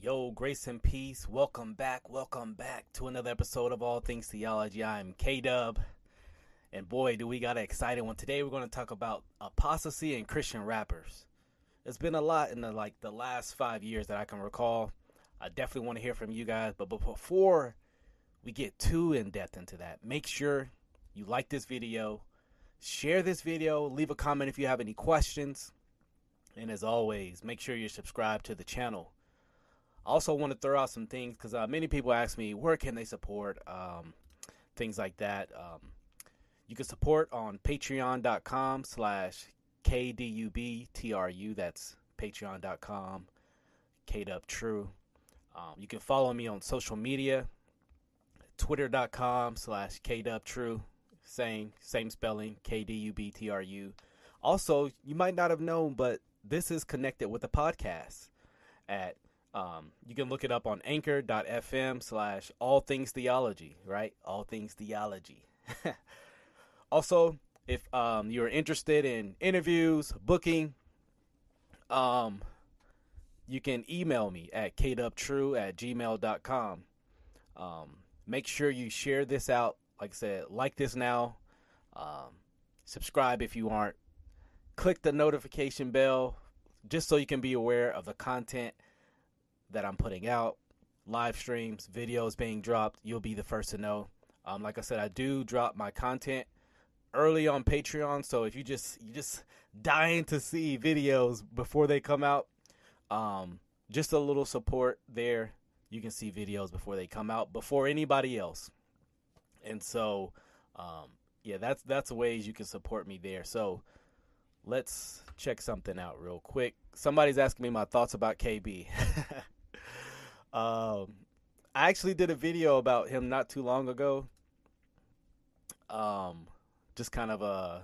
Yo, grace and peace. Welcome back. Welcome back to another episode of All Things Theology. I'm K Dub. And boy, do we got an exciting one. Today we're going to talk about apostasy and Christian rappers. It's been a lot in the like the last five years that I can recall. I definitely want to hear from you guys. But before we get too in depth into that, make sure you like this video, share this video, leave a comment if you have any questions. And as always, make sure you're subscribed to the channel. Also want to throw out some things because uh, many people ask me where can they support um, things like that. Um, you can support on patreon.com slash kdubtru. That's patreon.com kdubtrue. Um, you can follow me on social media, twitter.com slash kdubtrue. Same, same spelling, K-D-U-B-T-R-U. Also, you might not have known, but this is connected with the podcast at um, you can look it up on anchor.fm slash all things theology, right? All things theology. also, if um, you're interested in interviews, booking, um, you can email me at kdubtrue at gmail.com. Um, make sure you share this out. Like I said, like this now. Um, subscribe if you aren't. Click the notification bell just so you can be aware of the content that I'm putting out, live streams, videos being dropped. You'll be the first to know. Um, like I said, I do drop my content early on Patreon, so if you just you just dying to see videos before they come out, um, just a little support there. You can see videos before they come out, before anybody else. And so, um, yeah, that's that's ways you can support me there. So let's check something out real quick. Somebody's asking me my thoughts about KB. um, I actually did a video about him not too long ago. Um, just kind of uh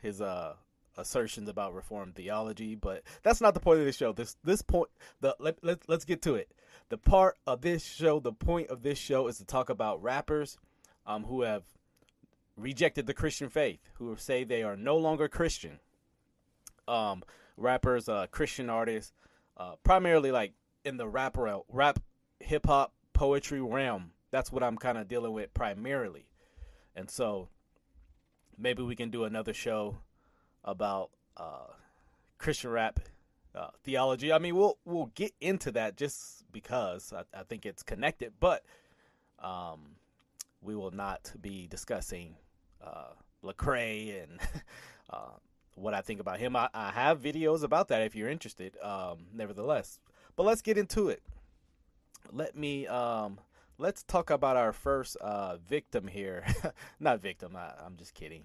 his uh assertions about reformed theology, but that's not the point of this show. This this point the let, let let's get to it. The part of this show, the point of this show is to talk about rappers um who have rejected the Christian faith, who say they are no longer Christian. Um rappers, uh Christian artists, uh primarily like in the rap rap hip hop poetry realm. That's what I'm kind of dealing with primarily. And so maybe we can do another show about uh, Christian rap uh, theology. I mean, we'll we'll get into that just because I, I think it's connected, but um, we will not be discussing uh, Lecrae and uh, what I think about him. I, I, have videos about that if you're interested. Um, nevertheless, but let's get into it. Let me um, let's talk about our first uh, victim here. Not victim. I, I'm just kidding.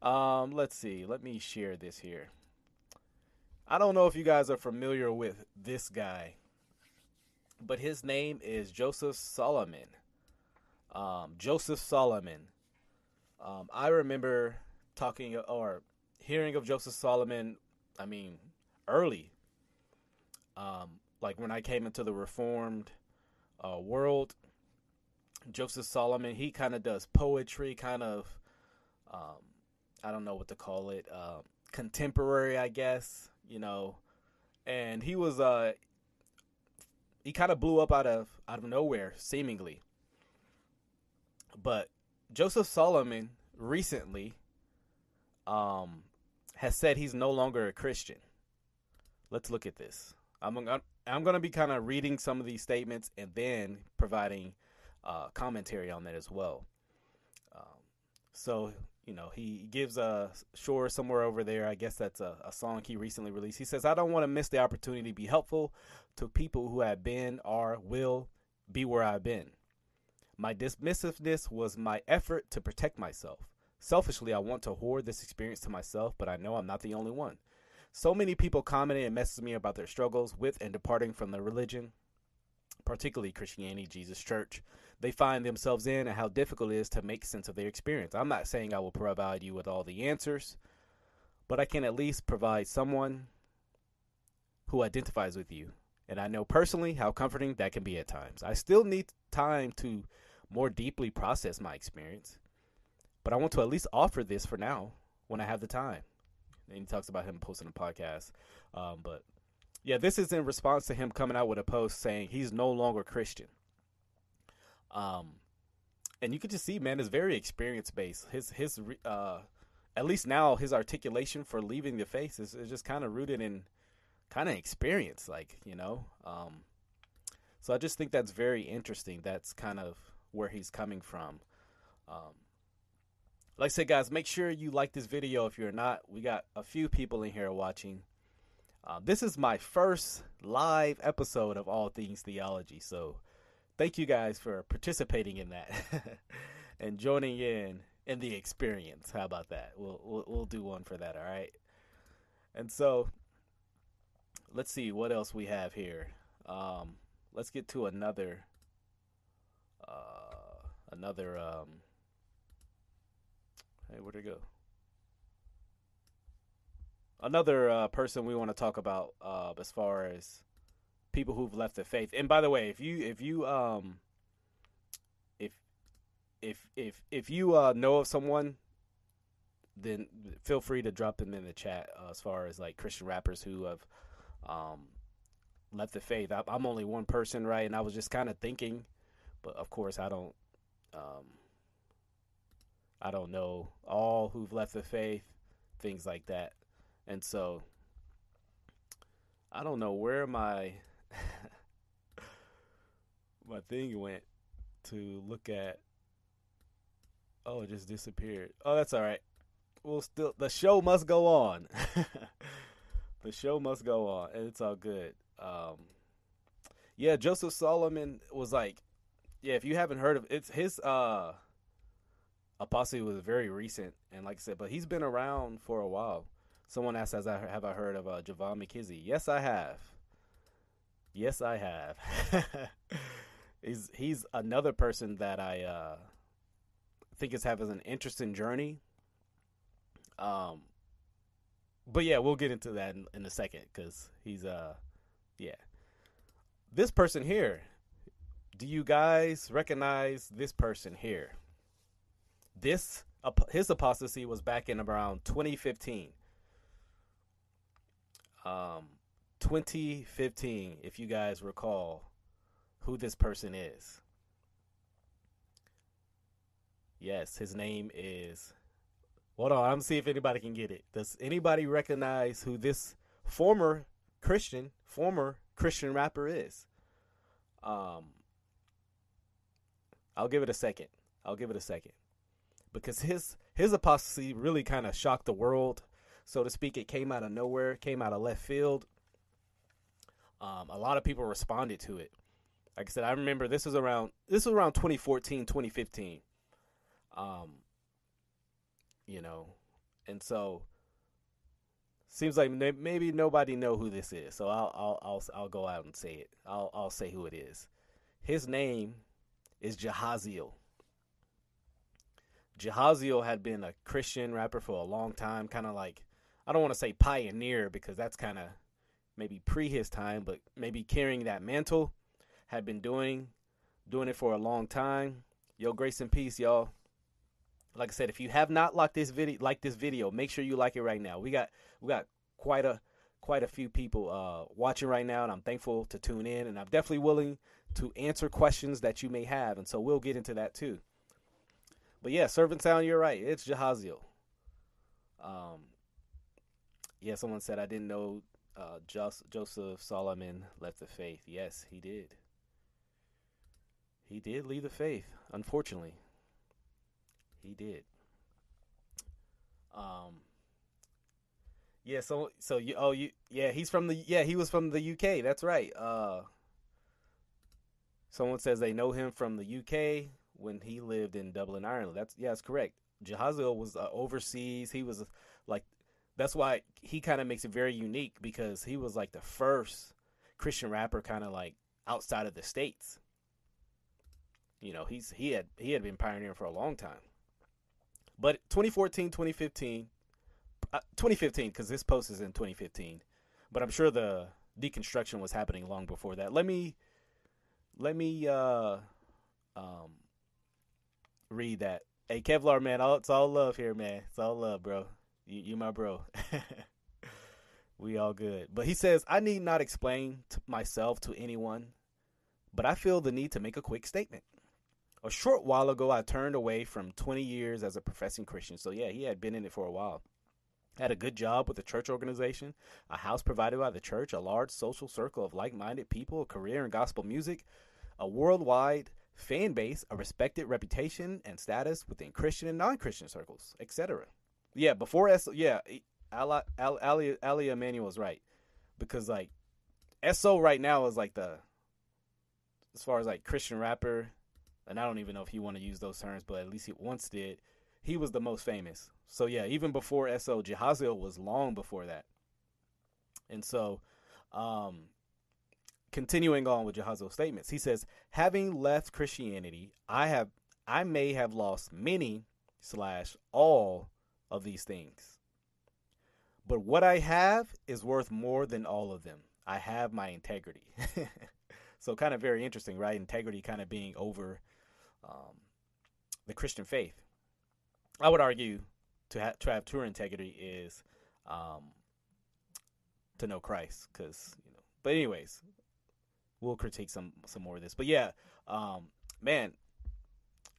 Um, let's see. Let me share this here. I don't know if you guys are familiar with this guy, but his name is Joseph Solomon. Um, Joseph Solomon. Um, I remember talking or hearing of Joseph Solomon. I mean, early. Um, like when I came into the Reformed uh, world, Joseph Solomon, he kind of does poetry, kind of um, I don't know what to call it, uh, contemporary, I guess, you know. And he was uh he kind of blew up out of out of nowhere seemingly. But Joseph Solomon recently um has said he's no longer a Christian. Let's look at this. I'm I'm going to be kind of reading some of these statements and then providing uh, commentary on that as well. Um, so you know, he gives a shore somewhere over there. I guess that's a, a song he recently released. He says, I don't want to miss the opportunity to be helpful to people who have been or will be where I've been. My dismissiveness was my effort to protect myself. Selfishly, I want to hoard this experience to myself, but I know I'm not the only one. So many people commented and messaged me about their struggles with and departing from the religion, particularly Christianity, Jesus Church, they find themselves in and how difficult it is to make sense of their experience. I'm not saying I will provide you with all the answers, but I can at least provide someone who identifies with you. And I know personally how comforting that can be at times. I still need time to more deeply process my experience, but I want to at least offer this for now when I have the time. And he talks about him posting a podcast. Um, but yeah, this is in response to him coming out with a post saying he's no longer Christian. Um, and you can just see, man, it's very experience based. His his uh, at least now his articulation for leaving the faith is, is just kind of rooted in kind of experience, like you know. Um, so I just think that's very interesting. That's kind of where he's coming from. Um, like I said, guys, make sure you like this video. If you're not, we got a few people in here watching. Uh, this is my first live episode of All Things Theology, so thank you guys for participating in that and joining in in the experience. How about that? We'll, we'll we'll do one for that. All right. And so, let's see what else we have here. Um, let's get to another uh, another um, hey, where'd it go? another uh, person we want to talk about uh, as far as people who've left the faith. And by the way, if you if you um if if if if you uh, know of someone, then feel free to drop them in the chat uh, as far as like Christian rappers who have um left the faith. I, am only one person, right? And I was just kind of thinking, but of course I don't um I don't know all who've left the faith, things like that. And so I don't know where my my thing went to look at Oh, it just disappeared. Oh, that's all right. We'll still the show must go on. the show must go on, and it's all good. Um, yeah, Joseph Solomon was like, yeah. If you haven't heard of it's his uh, apostasy was very recent, and like I said, but he's been around for a while. Someone asked, "Has I have I heard of uh, Javon McKizzy?" Yes, I have. Yes, I have. he's he's another person that I uh, think is having an interesting journey. Um, but yeah, we'll get into that in, in a second because he's uh, yeah. This person here, do you guys recognize this person here? This his apostasy was back in around 2015 um, 2015, if you guys recall who this person is. Yes, his name is. Hold on, I'm see if anybody can get it. Does anybody recognize who this former Christian, former Christian rapper is? Um, I'll give it a second. I'll give it a second because his his apostasy really kind of shocked the world so to speak. It came out of nowhere, came out of left field. Um, a lot of people responded to it. Like I said, I remember this was around this was around 2014, 2015. Um, you know, and so seems like maybe nobody know who this is. So I'll I'll I'll I'll go out and say it. I'll I'll say who it is. His name is Jahaziel. Jahaziel had been a Christian rapper for a long time, kind of like I don't want to say pioneer because that's kind of maybe pre his time, but maybe carrying that mantle, had been doing doing it for a long time. Yo, grace and peace, y'all. Like I said, if you have not liked this video, like this video, make sure you like it right now. We got we got quite a quite a few people uh, watching right now, and I'm thankful to tune in, and I'm definitely willing to answer questions that you may have, and so we'll get into that too. But yeah, Servant Sound, you're right. It's Jahaziel. Um, yeah, someone said I didn't know uh, Joseph Solomon left the faith. Yes, he did. He did leave the faith. Unfortunately, he did. Um. Yeah. So so you oh you yeah he's from the yeah he was from the UK. That's right. Uh. Someone says they know him from the UK when he lived in Dublin, Ireland. That's yeah, that's correct. Jahaziel was uh, overseas. He was like that's why he kind of makes it very unique because he was like the first Christian rapper kind of like outside of the states. You know, he's he had he had been pioneering for a long time. But 2014, 2015, uh, 2015 cuz this post is in 2015. But I'm sure the deconstruction was happening long before that. Let me let me uh um read that. Hey Kevlar man, all, it's all love here, man. It's all love, bro. You, you my bro. We all good. But he says, I need not explain to myself to anyone, but I feel the need to make a quick statement. A short while ago, I turned away from 20 years as a professing Christian. So, yeah, he had been in it for a while. Had a good job with a church organization, a house provided by the church, a large social circle of like minded people, a career in gospel music, a worldwide fan base, a respected reputation and status within Christian and non Christian circles, etc. Yeah, before S, yeah, Ali, Ali, Ali Emanuel is right because like SO right now is like the as far as like Christian rapper, and I don't even know if he want to use those terms, but at least he once did. He was the most famous. So yeah, even before SO, Jahaziel was long before that. And so, um, continuing on with Jahaziel's statements, he says, having left Christianity, I have I may have lost many slash all of these things. But what I have is worth more than all of them. I have my integrity. so, kind of very interesting, right? Integrity kind of being over um, the Christian faith. I would argue to, ha- to have true integrity is um, to know Christ, because you know. But anyways, we'll critique some some more of this. But yeah, um, man,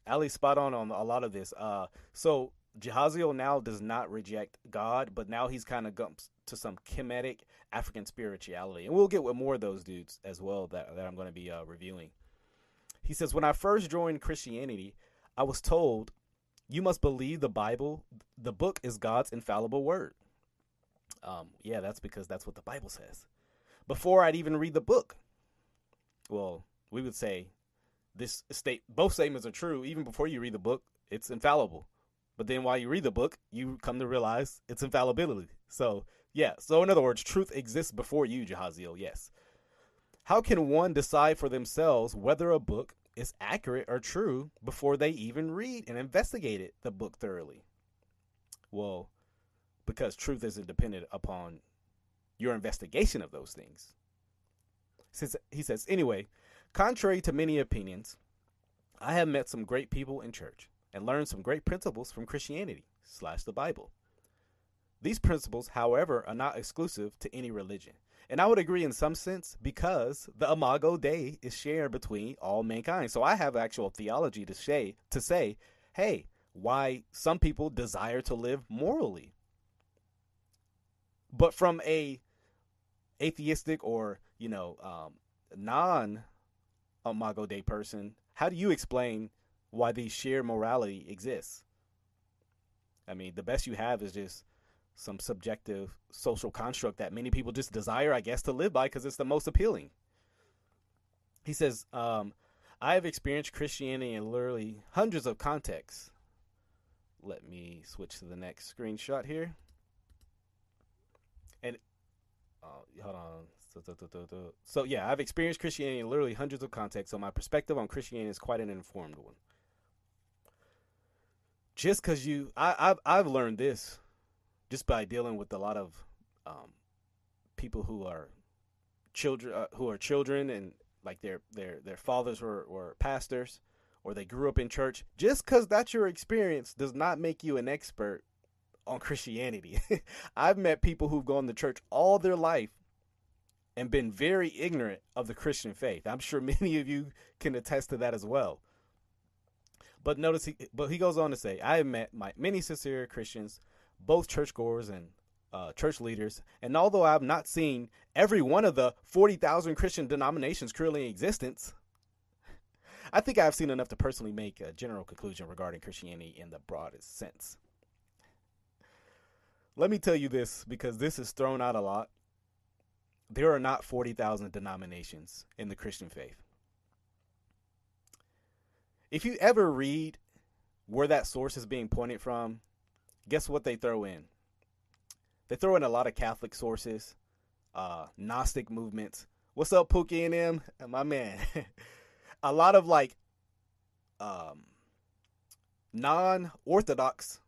Ali spot on on a lot of this. Uh, so Jahaziel now does not reject God, but now he's kind of gumps to some Kemetic African spirituality. And we'll get with more of those dudes as well that, that I'm going to be uh, reviewing. He says, When I first joined Christianity, I was told, You must believe the Bible. The book is God's infallible word. Um, yeah, that's because that's what the Bible says. Before I'd even read the book, well, we would say this state, both statements are true. Even before you read the book, it's infallible. But then while you read the book, you come to realize its infallibility. So, yeah. So, in other words, truth exists before you, Jahaziel. Yes. How can one decide for themselves whether a book is accurate or true before they even read and investigated the book thoroughly? Well, because truth isn't dependent upon your investigation of those things. Since he says, anyway, contrary to many opinions, I have met some great people in church and learned some great principles from Christianity slash the Bible. These principles, however, are not exclusive to any religion. And I would agree in some sense because the Imago Dei is shared between all mankind. So I have actual theology to say to say, hey, why some people desire to live morally. But from a atheistic or, you know, um, non Imago Dei person, how do you explain why the shared morality exists. I mean, the best you have is just some subjective social construct that many people just desire, I guess, to live by because it's the most appealing. He says, um, I have experienced Christianity in literally hundreds of contexts. Let me switch to the next screenshot here. And uh, hold on. So, yeah, I've experienced Christianity in literally hundreds of contexts, so my perspective on Christianity is quite an informed one. Just because you, I, I've I've learned this just by dealing with a lot of um, people who are children uh, who are children and like their their their fathers were, were pastors or they grew up in church. Just because that's your experience does not make you an expert on christianity. I've met people who've gone to church all their life and been very ignorant of the christian faith i'm sure many of you can attest to that as well but notice, he, but he goes on to say, I have met my, many sincere Christians, both churchgoers and uh, church leaders, and although I have not seen every one of the 40,000 Christian denominations currently in existence, I think I've seen enough to personally make a general conclusion regarding Christianity in the broadest sense. Let me tell you this because this is thrown out a lot. There are not 40,000 denominations in the Christian faith if you ever read where that source is being pointed from, guess what they throw in? They throw in a lot of Catholic sources, uh, Gnostic movements. What's up, Pookie and them? My man. a lot of like um, non-orthodox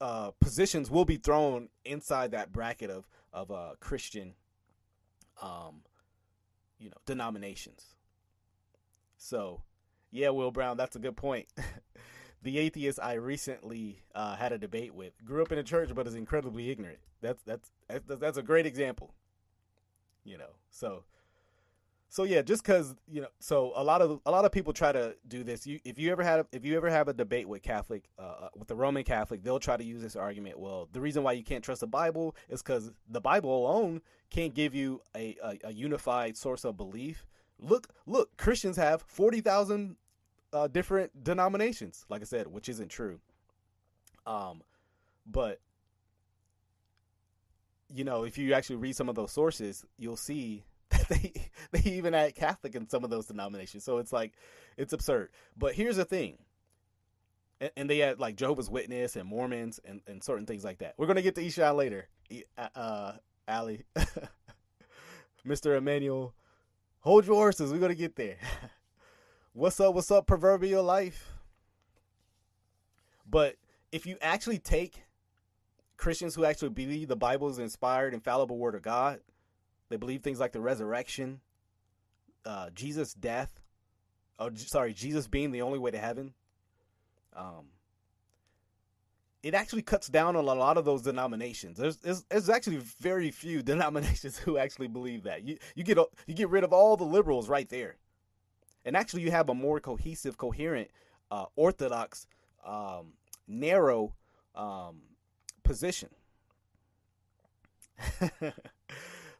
uh, positions will be thrown inside that bracket of of uh, Christian, um, you know, denominations. So yeah, Will Brown, that's a good point. the atheist I recently uh, had a debate with grew up in a church but is incredibly ignorant. That's that's that's, that's a great example. You know, so so yeah, just because you know, so a lot of a lot of people try to do this. You if you ever had if you ever have a debate with Catholic uh, uh with the Roman Catholic, they'll try to use this argument. Well, the reason why you can't trust the Bible is because the Bible alone can't give you a, a, a unified source of belief. Look, look, Christians have forty thousand uh, different denominations. Like I said, which isn't true. Um, but you know, if you actually read some of those sources, you'll see they they even add Catholic in some of those denominations. So it's like it's absurd. But here's the thing. And, and they had like Jehovah's Witness and Mormons and, and certain things like that. We're gonna get to Eshon later. Uh, uh Ali, Mr. Emmanuel, hold your horses. We're gonna get there. what's up? What's up? Proverbial life. But if you actually take Christians who actually believe the Bible is inspired, infallible word of God, they believe things like the resurrection, uh, Jesus' death, oh, sorry, Jesus being the only way to heaven. Um, it actually cuts down on a lot of those denominations. There's, there's, there's actually very few denominations who actually believe that. You you get you get rid of all the liberals right there, and actually you have a more cohesive, coherent, uh, orthodox, um, narrow um, position.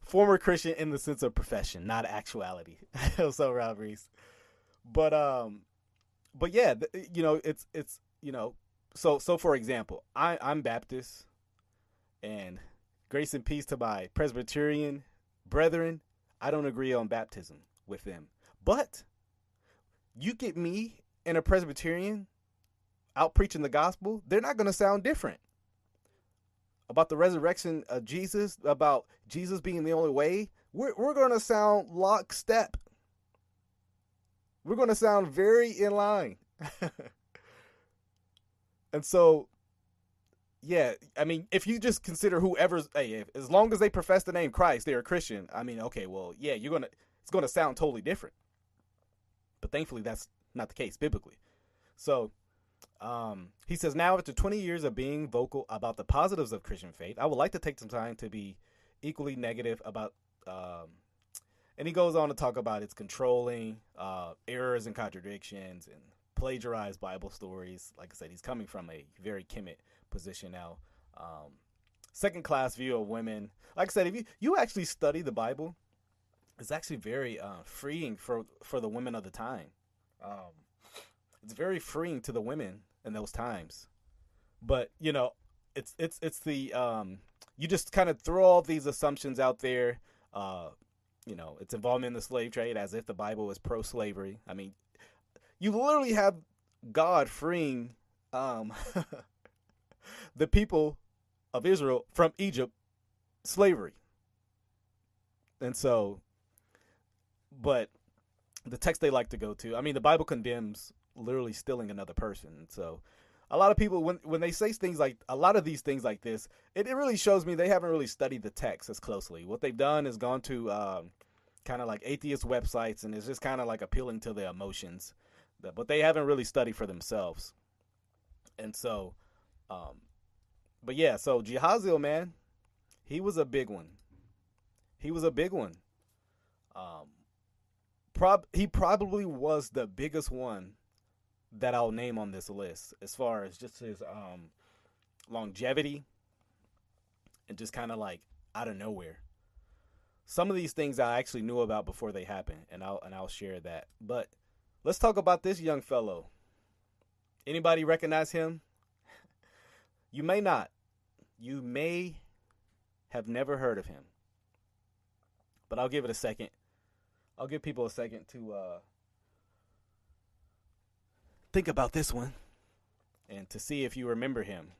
Former Christian in the sense of profession, not actuality. so Rob Reese, but um, but yeah, you know, it's it's you know, so so for example, I I'm Baptist, and grace and peace to my Presbyterian brethren. I don't agree on baptism with them, but you get me and a Presbyterian out preaching the gospel, they're not going to sound different. About the resurrection of Jesus, about Jesus being the only way, we're, we're going to sound lockstep. We're going to sound very in line. and so, yeah, I mean, if you just consider whoever's, hey, if, as long as they profess the name Christ, they're a Christian. I mean, okay, well, yeah, you're gonna, it's gonna sound totally different. But thankfully, that's not the case biblically. So, um, he says, now after 20 years of being vocal about the positives of Christian faith, I would like to take some time to be equally negative about. Um, and he goes on to talk about its controlling uh, errors and contradictions and plagiarized Bible stories. Like I said, he's coming from a very Kemet position now. Um, second class view of women. Like I said, if you, you actually study the Bible, it's actually very uh, freeing for for the women of the time. Um, it's very freeing to the women in those times. But you know, it's it's it's the um, you just kind of throw all these assumptions out there. Uh, you know, it's involvement in the slave trade as if the Bible is pro-slavery. I mean, you literally have God freeing um, the people of Israel from Egypt slavery. And so, but the text they like to go to, I mean, the Bible condemns literally stealing another person. So a lot of people when when they say things like a lot of these things like this, it, it really shows me they haven't really studied the text as closely. What they've done is gone to um, kind of like atheist websites and it's just kind of like appealing to their emotions, but they haven't really studied for themselves. And so, um, but yeah, so Jahaziel, man, he was a big one. He was a big one. Um, prob he probably was the biggest one that I'll name on this list as far as just his um, longevity and just kind of like out of nowhere. Some of these things I actually knew about before they happened, and I'll and I'll share that. But let's talk about this young fellow. Anybody recognize him? You may not. You may have never heard of him. But I'll give it a second. I'll give people a second to uh, think about this one and to see if you remember him.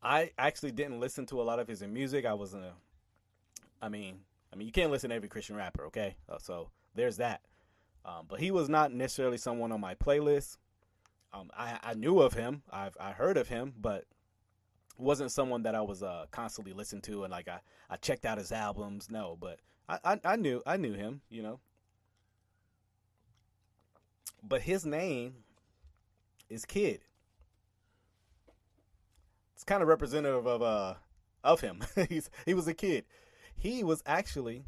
I actually didn't listen to a lot of his music. I wasn't a, I mean, I mean, you can't listen to every Christian rapper, okay? Uh, so there's that. Um, but he was not necessarily someone on my playlist. Um, I, I knew of him. I've I heard of him, but wasn't someone that I was uh, constantly listening to and like I, I checked out his albums. No, but I, I, I knew I knew him. You know, but his name is Kid. It's kind of representative of uh of him. He's he was a kid. He was actually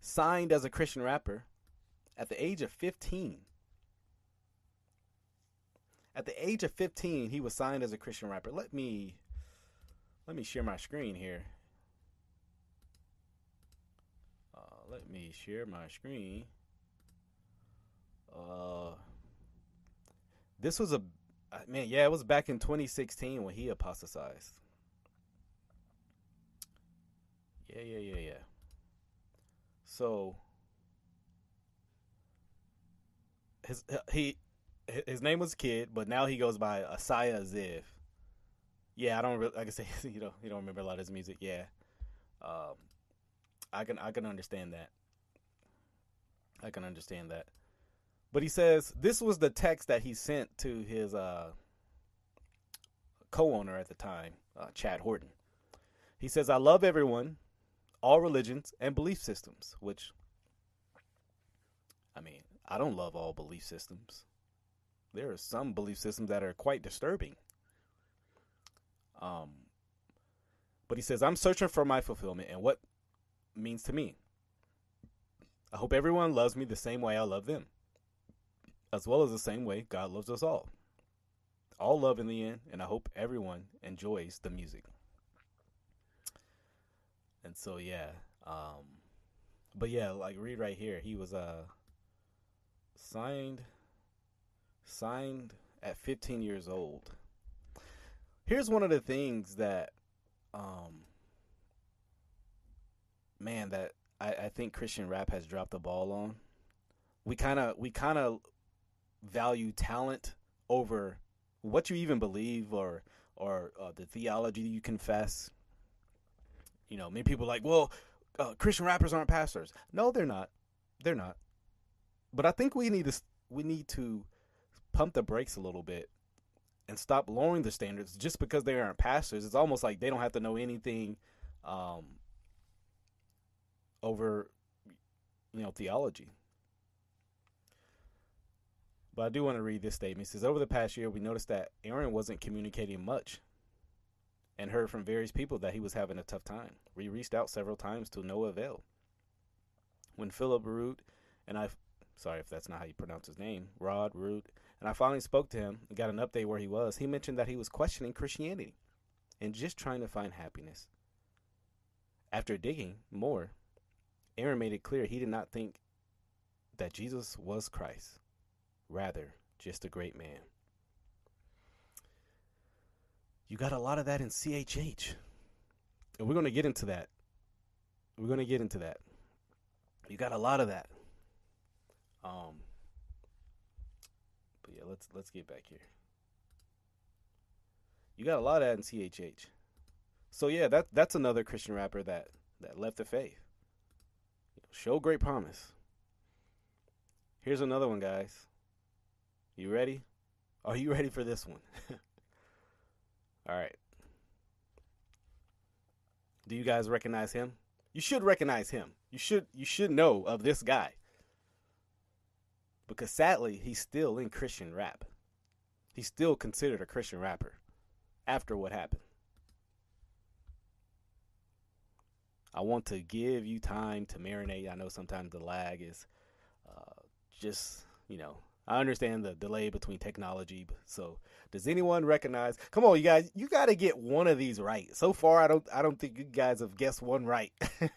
signed as a Christian rapper at the age of 15. At the age of 15, he was signed as a Christian rapper. Let me let me share my screen here. Uh, let me share my screen. Uh, this was a man, yeah, it was back in 2016 when he apostatized. Yeah, yeah, yeah, yeah. So his he his name was Kid, but now he goes by Asaya Ziv. Yeah, I don't really, like I say, you know, you don't remember a lot of his music. Yeah, um, I can I can understand that. I can understand that. But he says this was the text that he sent to his uh, co-owner at the time, uh, Chad Horton. He says, "I love everyone, all religions and belief systems." Which, I mean, I don't love all belief systems. There are some belief systems that are quite disturbing. Um, but he says, "I'm searching for my fulfillment and what means to me. I hope everyone loves me the same way I love them." As well as the same way God loves us all. All love in the end, and I hope everyone enjoys the music. And so yeah, um, but yeah, like read right here, he was uh signed signed at 15 years old. Here's one of the things that um man that I, I think Christian rap has dropped the ball on. We kind of we kind of value talent over what you even believe or or uh, the theology you confess. You know, many people like, well, uh, Christian rappers aren't pastors. No, they're not. They're not. But I think we need to we need to pump the brakes a little bit and stop lowering the standards just because they aren't pastors. It's almost like they don't have to know anything um, over you know theology. But I do want to read this statement. It says, Over the past year, we noticed that Aaron wasn't communicating much and heard from various people that he was having a tough time. We reached out several times to no avail. When Philip Root and I, sorry if that's not how you pronounce his name, Rod Root, and I finally spoke to him and got an update where he was, he mentioned that he was questioning Christianity and just trying to find happiness. After digging more, Aaron made it clear he did not think that Jesus was Christ rather just a great man. You got a lot of that in CHH. And we're going to get into that. We're going to get into that. You got a lot of that. Um But yeah, let's let's get back here. You got a lot of that in CHH. So yeah, that that's another Christian rapper that that left the faith. Show great promise. Here's another one, guys. You ready? Are you ready for this one? All right. Do you guys recognize him? You should recognize him. You should you should know of this guy. Because sadly, he's still in Christian rap. He's still considered a Christian rapper after what happened. I want to give you time to marinate. I know sometimes the lag is uh, just, you know, I understand the delay between technology. So, does anyone recognize? Come on, you guys, you got to get one of these right. So far, I don't, I don't think you guys have guessed one right.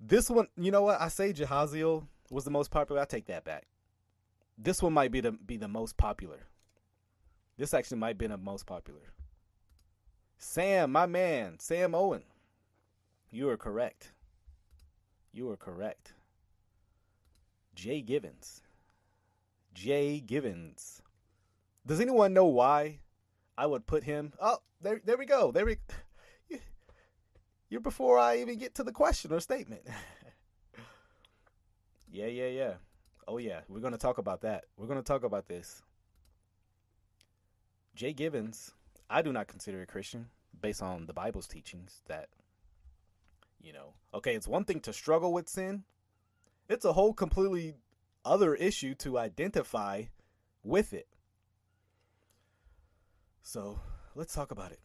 this one, you know what? I say Jahaziel was the most popular. I take that back. This one might be the be the most popular. This actually might be the most popular. Sam, my man, Sam Owen. You are correct. You are correct. Jay Givens. Jay Givens. Does anyone know why I would put him? Oh, there, there we go. There we. You're before I even get to the question or statement. yeah, yeah, yeah. Oh yeah, we're gonna talk about that. We're gonna talk about this. Jay Givens, I do not consider a Christian based on the Bible's teachings that, you know, okay, it's one thing to struggle with sin. It's a whole completely other issue to identify with it. So let's talk about it.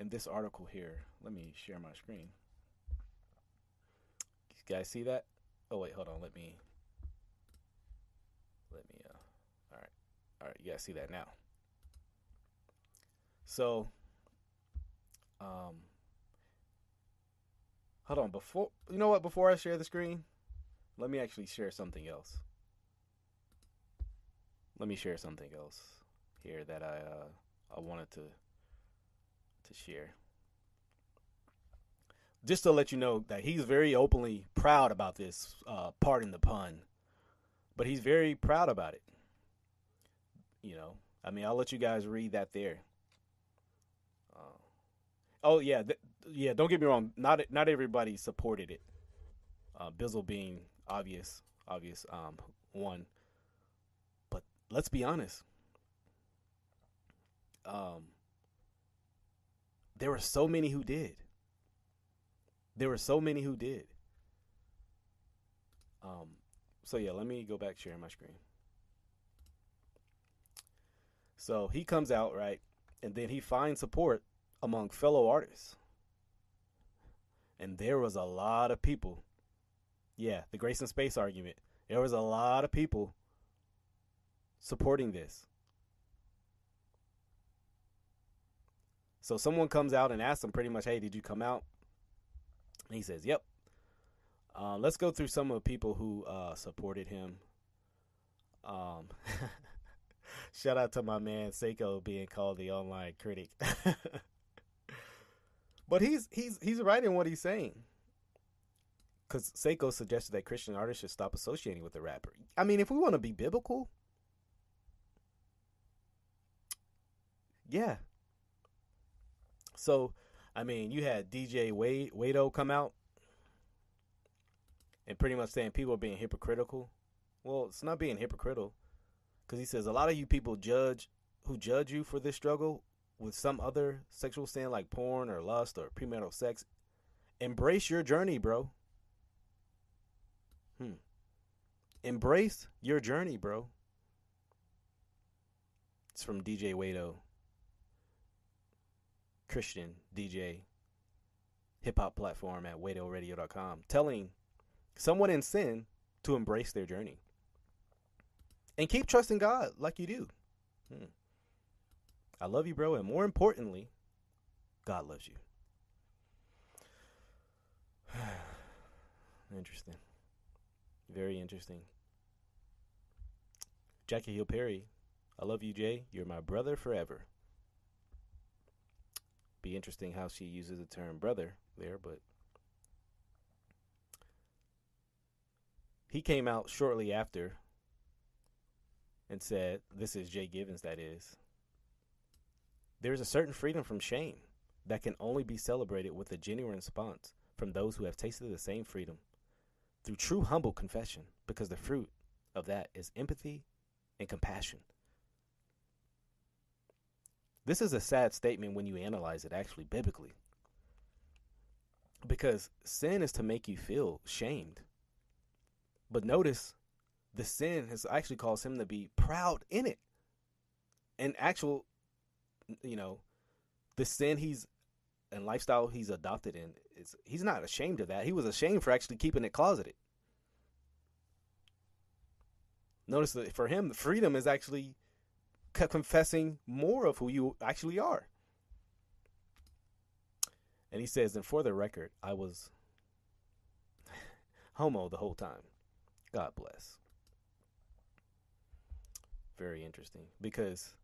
In this article here, let me share my screen. You guys see that? Oh wait, hold on. Let me. Let me. Uh. All right. All right. You guys see that now. So. Um. Hold on. Before you know what? Before I share the screen, let me actually share something else. Let me share something else here that I uh, I wanted to to share. Just to let you know that he's very openly proud about this, uh, pardon the pun, but he's very proud about it. You know, I mean, I'll let you guys read that there. Uh, oh yeah, th- yeah. Don't get me wrong. Not not everybody supported it. Uh, Bizzle being obvious, obvious um, one. But let's be honest. Um, there were so many who did. There were so many who did. Um, so yeah, let me go back sharing my screen. So he comes out right, and then he finds support among fellow artists, and there was a lot of people. Yeah, the grace and space argument. There was a lot of people supporting this. So someone comes out and asks him pretty much, "Hey, did you come out?" And he says, "Yep." Uh, let's go through some of the people who uh, supported him. Um, shout out to my man Seiko being called the online critic. but he's he's he's right in what he's saying. Because Seiko suggested that Christian artists should stop associating with the rapper. I mean, if we want to be biblical, yeah, so, I mean, you had DJ Wade Wado come out and pretty much saying people are being hypocritical. Well, it's not being hypocritical because he says a lot of you people judge who judge you for this struggle with some other sexual sin like porn or lust or premarital sex. Embrace your journey, bro. Hmm. Embrace your journey, bro. It's from DJ Wado. Christian DJ hip hop platform at wadoradio.com, telling someone in sin to embrace their journey and keep trusting God like you do. Hmm. I love you, bro, and more importantly, God loves you. interesting. Very interesting. Jackie Hill Perry, I love you, Jay. You're my brother forever be interesting how she uses the term brother there, but he came out shortly after and said, This is Jay Givens, that is. There is a certain freedom from shame that can only be celebrated with a genuine response from those who have tasted the same freedom through true humble confession, because the fruit of that is empathy and compassion this is a sad statement when you analyze it actually biblically. Because sin is to make you feel shamed. But notice the sin has actually caused him to be proud in it. And actual, you know, the sin he's and lifestyle he's adopted in, it's, he's not ashamed of that. He was ashamed for actually keeping it closeted. Notice that for him, freedom is actually confessing more of who you actually are. And he says, and for the record, I was homo the whole time. God bless. Very interesting because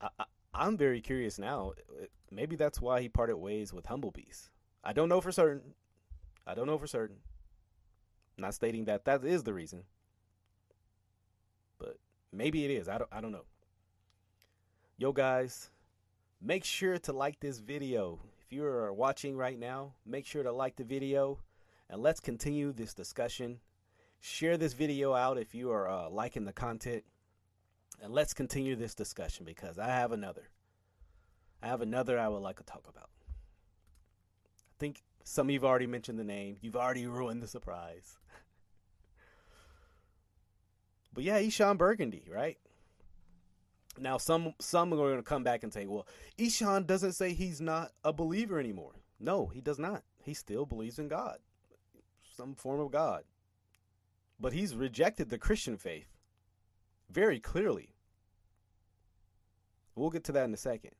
I, I, am very curious now. Maybe that's why he parted ways with Humble Beast. I don't know for certain. I don't know for certain. not stating that that is the reason. But maybe it is. I don't I don't know. Yo guys, make sure to like this video. If you are watching right now, make sure to like the video and let's continue this discussion. Share this video out if you are uh, liking the content. And let's continue this discussion because I have another. I have another I would like to talk about. Think some of you've already mentioned the name. You've already ruined the surprise. But yeah, Eshon Burgundy, right? Now some some are going to come back and say, "Well, Eshon doesn't say he's not a believer anymore." No, he does not. He still believes in God, some form of God. But he's rejected the Christian faith very clearly. We'll get to that in a second.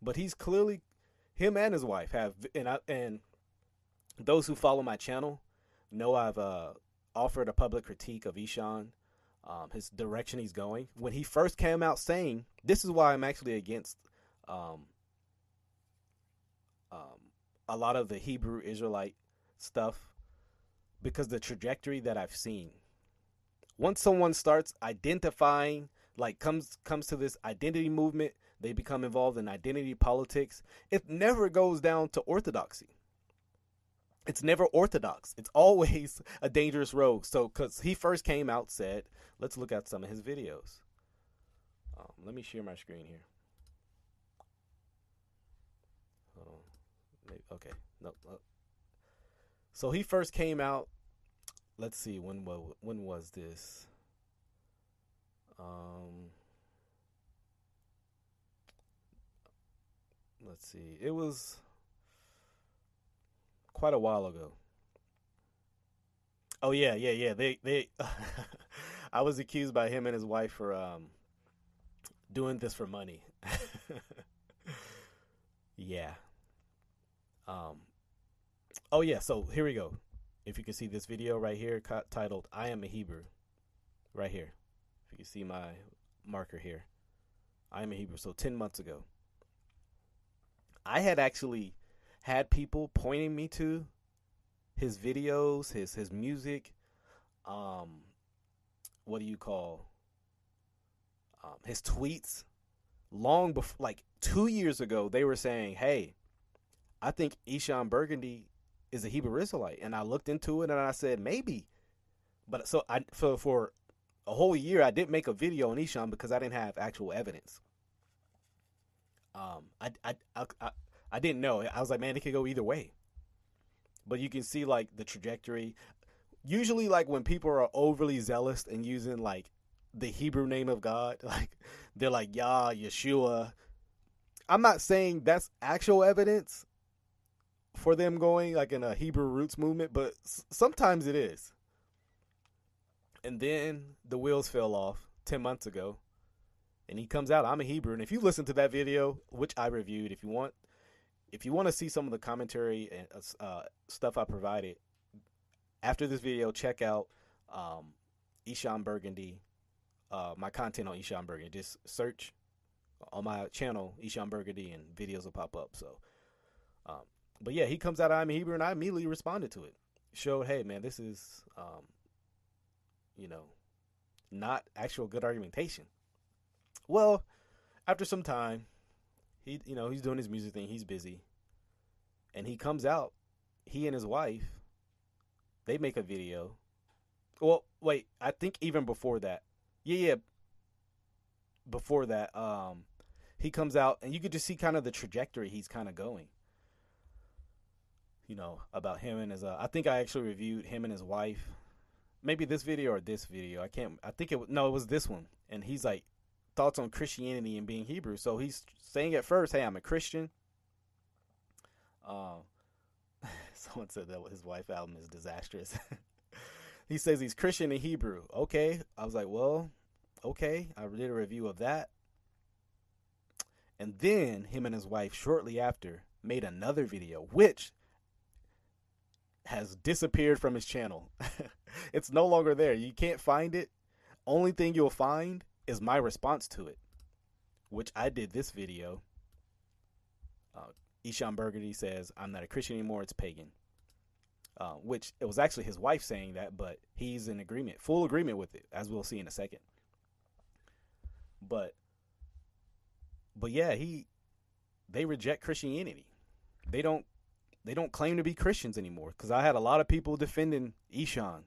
But he's clearly him and his wife have and I, and those who follow my channel know I've uh, offered a public critique of Eshon, um, his direction he's going. When he first came out saying, "This is why I'm actually against um, um, a lot of the Hebrew Israelite stuff, because the trajectory that I've seen. Once someone starts identifying, like comes comes to this identity movement, they become involved in identity politics. It never goes down to orthodoxy it's never orthodox. It's always a dangerous road. So, because he first came out, said, let's look at some of his videos. Um, let me share my screen here. Hold on. Maybe, okay. No. Uh, so he first came out. Let's see when when was this? Um. Let's see. It was quite a while ago. Oh yeah, yeah, yeah. They they I was accused by him and his wife for um doing this for money. yeah. Um Oh yeah, so here we go. If you can see this video right here titled I am a Hebrew right here. If you can see my marker here. I am a Hebrew. So 10 months ago. I had actually had people pointing me to his videos, his his music, um, what do you call um, his tweets? Long before, like two years ago, they were saying, "Hey, I think Eshon Burgundy is a Hebrew Israelite," and I looked into it and I said maybe, but so I for for a whole year I didn't make a video on Eshon because I didn't have actual evidence. Um, I I I, I didn't know. I was like, man, it could go either way. But you can see like the trajectory. Usually, like when people are overly zealous and using like the Hebrew name of God, like they're like Yah, Yeshua. I'm not saying that's actual evidence for them going like in a Hebrew roots movement, but sometimes it is. And then the wheels fell off 10 months ago. And he comes out, I'm a Hebrew. And if you listen to that video, which I reviewed, if you want, if you want to see some of the commentary and uh, uh, stuff I provided after this video, check out um, Eshon Burgundy, uh, my content on Eshon Burgundy. Just search on my channel Eshon Burgundy, and videos will pop up. So, um, but yeah, he comes out I'm a Hebrew, and I immediately responded to it. Showed, hey man, this is, um, you know, not actual good argumentation. Well, after some time, he you know he's doing his music thing. He's busy. And he comes out. He and his wife they make a video. Well wait. I think even before that. Yeah yeah. Before that um he comes out and you could just see kind of the trajectory he's kind of going. You know about him and his uh, i think i actually reviewed him and his wife. Maybe this video or this video. I can't i think it was no it was this one. And he's like thoughts on Christianity and being Hebrew. So he's saying at first, "Hey, I'm a Christian." Um, someone said that his wife album is disastrous. he says he's Christian and Hebrew. Okay, I was like, well, okay. I did a review of that, and then him and his wife shortly after made another video, which has disappeared from his channel. it's no longer there. You can't find it. Only thing you'll find is my response to it, which I did this video. Uh, Eshon Burgundy says, I'm not a Christian anymore, it's pagan. Uh, which it was actually his wife saying that, but he's in agreement, full agreement with it, as we'll see in a second. But, but yeah, he, they reject Christianity. They don't, they don't claim to be Christians anymore. Because I had a lot of people defending Eshon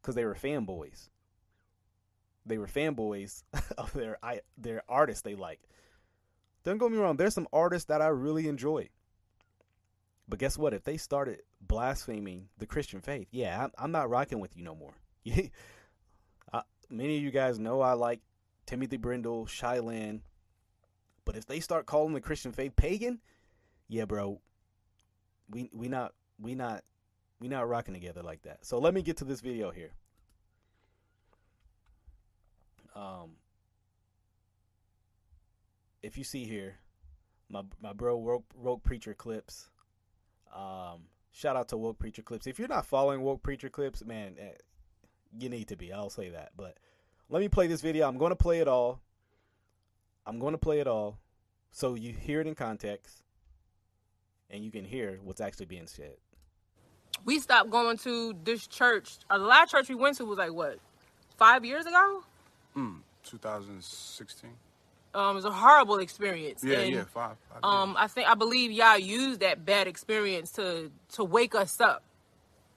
because they were fanboys they were fanboys of their I, their artists they like. Don't get me wrong. There's some artists that I really enjoy. But guess what? If they started blaspheming the Christian faith, yeah, I'm, I'm not rocking with you no more. Many of you guys know I like Timothy Brindle, Shai Linne, but if they start calling the Christian faith pagan, yeah, bro, we we not we not we not rocking together like that. So let me get to this video here. Um, if you see here, my my bro woke, woke preacher clips. Um, shout out to woke preacher clips. If you're not following woke preacher clips, man, eh, you need to be. I'll say that. But let me play this video. I'm going to play it all. I'm going to play it all, so you hear it in context, and you can hear what's actually being said. We stopped going to this church. Uh, the last church we went to was like what, five years ago? Mm, 2016. Um, it was a horrible experience. Yeah, and, yeah, five. five Um, years. I think I believe y'all used that bad experience to to wake us up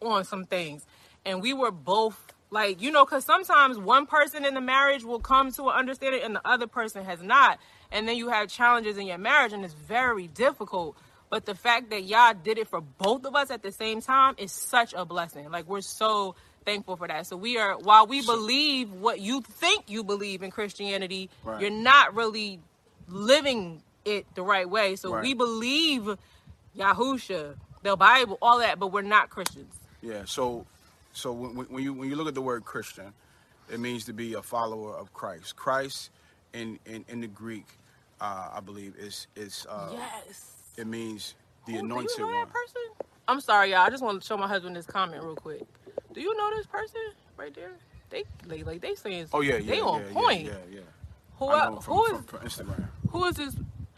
on some things, and we were both like, you know, because sometimes one person in the marriage will come to an understanding and the other person has not, and then you have challenges in your marriage, and it's very difficult. But the fact that y'all did it for both of us at the same time is such a blessing. Like we're so thankful for that. So we are while we believe what you think you believe in Christianity, Right. you're not really living it the right way. So Right. we believe Yahusha, the Bible, all that, but we're not Christians. yeah. So, so when, when you when you look at the word Christian, it means to be a follower of Christ. Christ, in in, in the Greek, uh, I believe is is uh, yes. it means the Oh, anointed do you know one. person? I'm sorry, y'all. I just want to show my husband this comment real quick. Do you know this person right there? They like, like they saying Oh yeah, yeah, they on yeah, point. yeah, yeah, yeah. Who I el- know him from, who is from Instagram. who is this?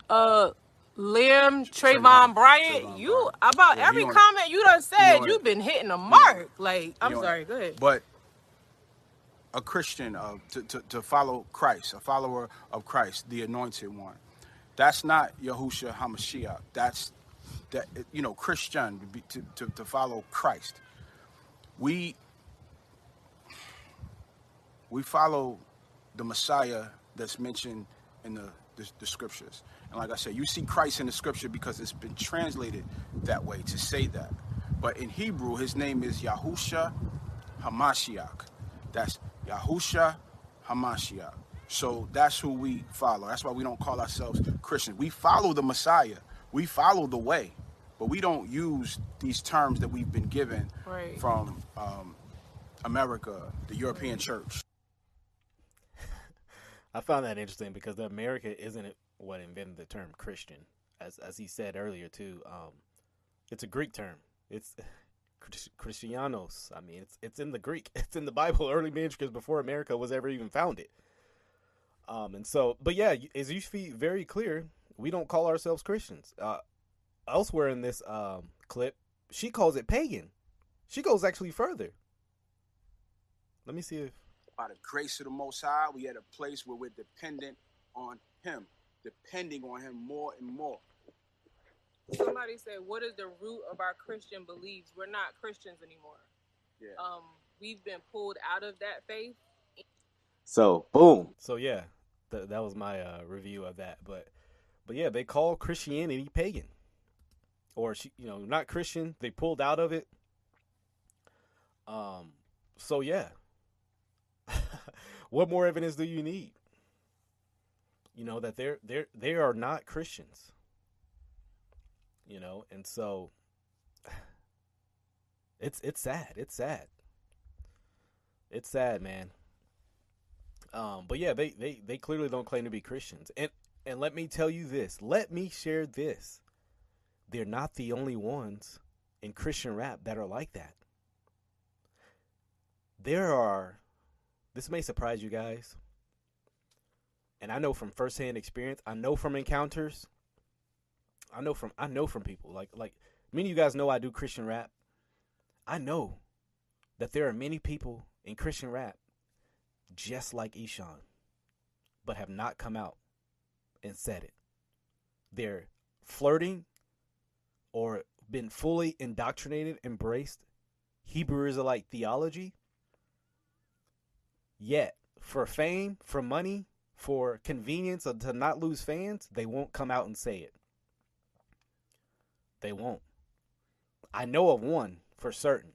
Uh, Liam Trayvon, Trayvon- Bryant. Trayvon you Bryant. about Yeah, every comment you done said, you've been hitting a mark. Like I'm sorry. Go ahead. But a Christian, uh, to, to, to follow Christ, a follower of Christ, the anointed one. That's not Yahusha Hamashiach. That's that you know Christian to, be, to, to, to follow Christ. We we follow the Messiah that's mentioned in the, the, the scriptures. And like I said, you see Christ in the scripture because it's been translated that way to say that. But in Hebrew, his name is Yahusha Hamashiach. That's Yahusha Hamashiach. So that's who we follow. That's why we don't call ourselves Christians. We follow the Messiah. We follow the way, but we don't use these terms that we've been given Right. from um, America, the European Church. I found that interesting because America isn't what invented the term Christian, as as he said earlier too. Um, it's a Greek term. It's Christianos. I mean, it's it's in the Greek. It's in the Bible, early manuscripts before America was ever even founded. Um, and so, but yeah, as you see very clear, we don't call ourselves Christians. Uh, elsewhere in this um, clip, she calls it pagan. She goes actually further. Let me see if By the grace of the Most High, we at a place where we're dependent on Him, depending on Him more and more. Somebody said, "What is the root of our Christian beliefs? We're not Christians anymore. Yeah. Um, we've been pulled out of that faith. So boom. So yeah, th- that was my uh, review of that. But but yeah, they call Christianity pagan, or she, you know, not Christian. They pulled out of it. Um. So yeah. what more evidence do you need? You know that they're they're they are not Christians. You know, and so it's it's sad. It's sad. It's sad, man. Um, but yeah, they, they, they clearly don't claim to be Christians. And and let me tell you this. Let me share this. They're not the only ones in Christian rap that are like that. There are this may surprise you guys. And I know from firsthand experience, I know from encounters, I know from I know from people. Like like many of you guys know I do Christian rap. I know that there are many people in Christian rap just like Eshon, but have not come out and said it. They're flirting or been fully indoctrinated, embraced Hebrew Israelite theology. Yet, for fame, for money, for convenience, or to not lose fans, they won't come out and say it. They won't. I know of one for certain.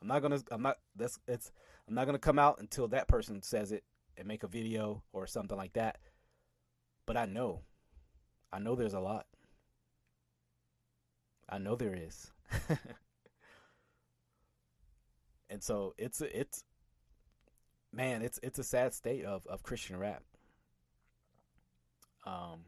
I'm not gonna. I'm not. That's it's. I'm not gonna come out until that person says it and make a video or something like that. But I know, I know there's a lot. I know there is. and so it's a, it's man, it's it's a sad state of of Christian rap. Um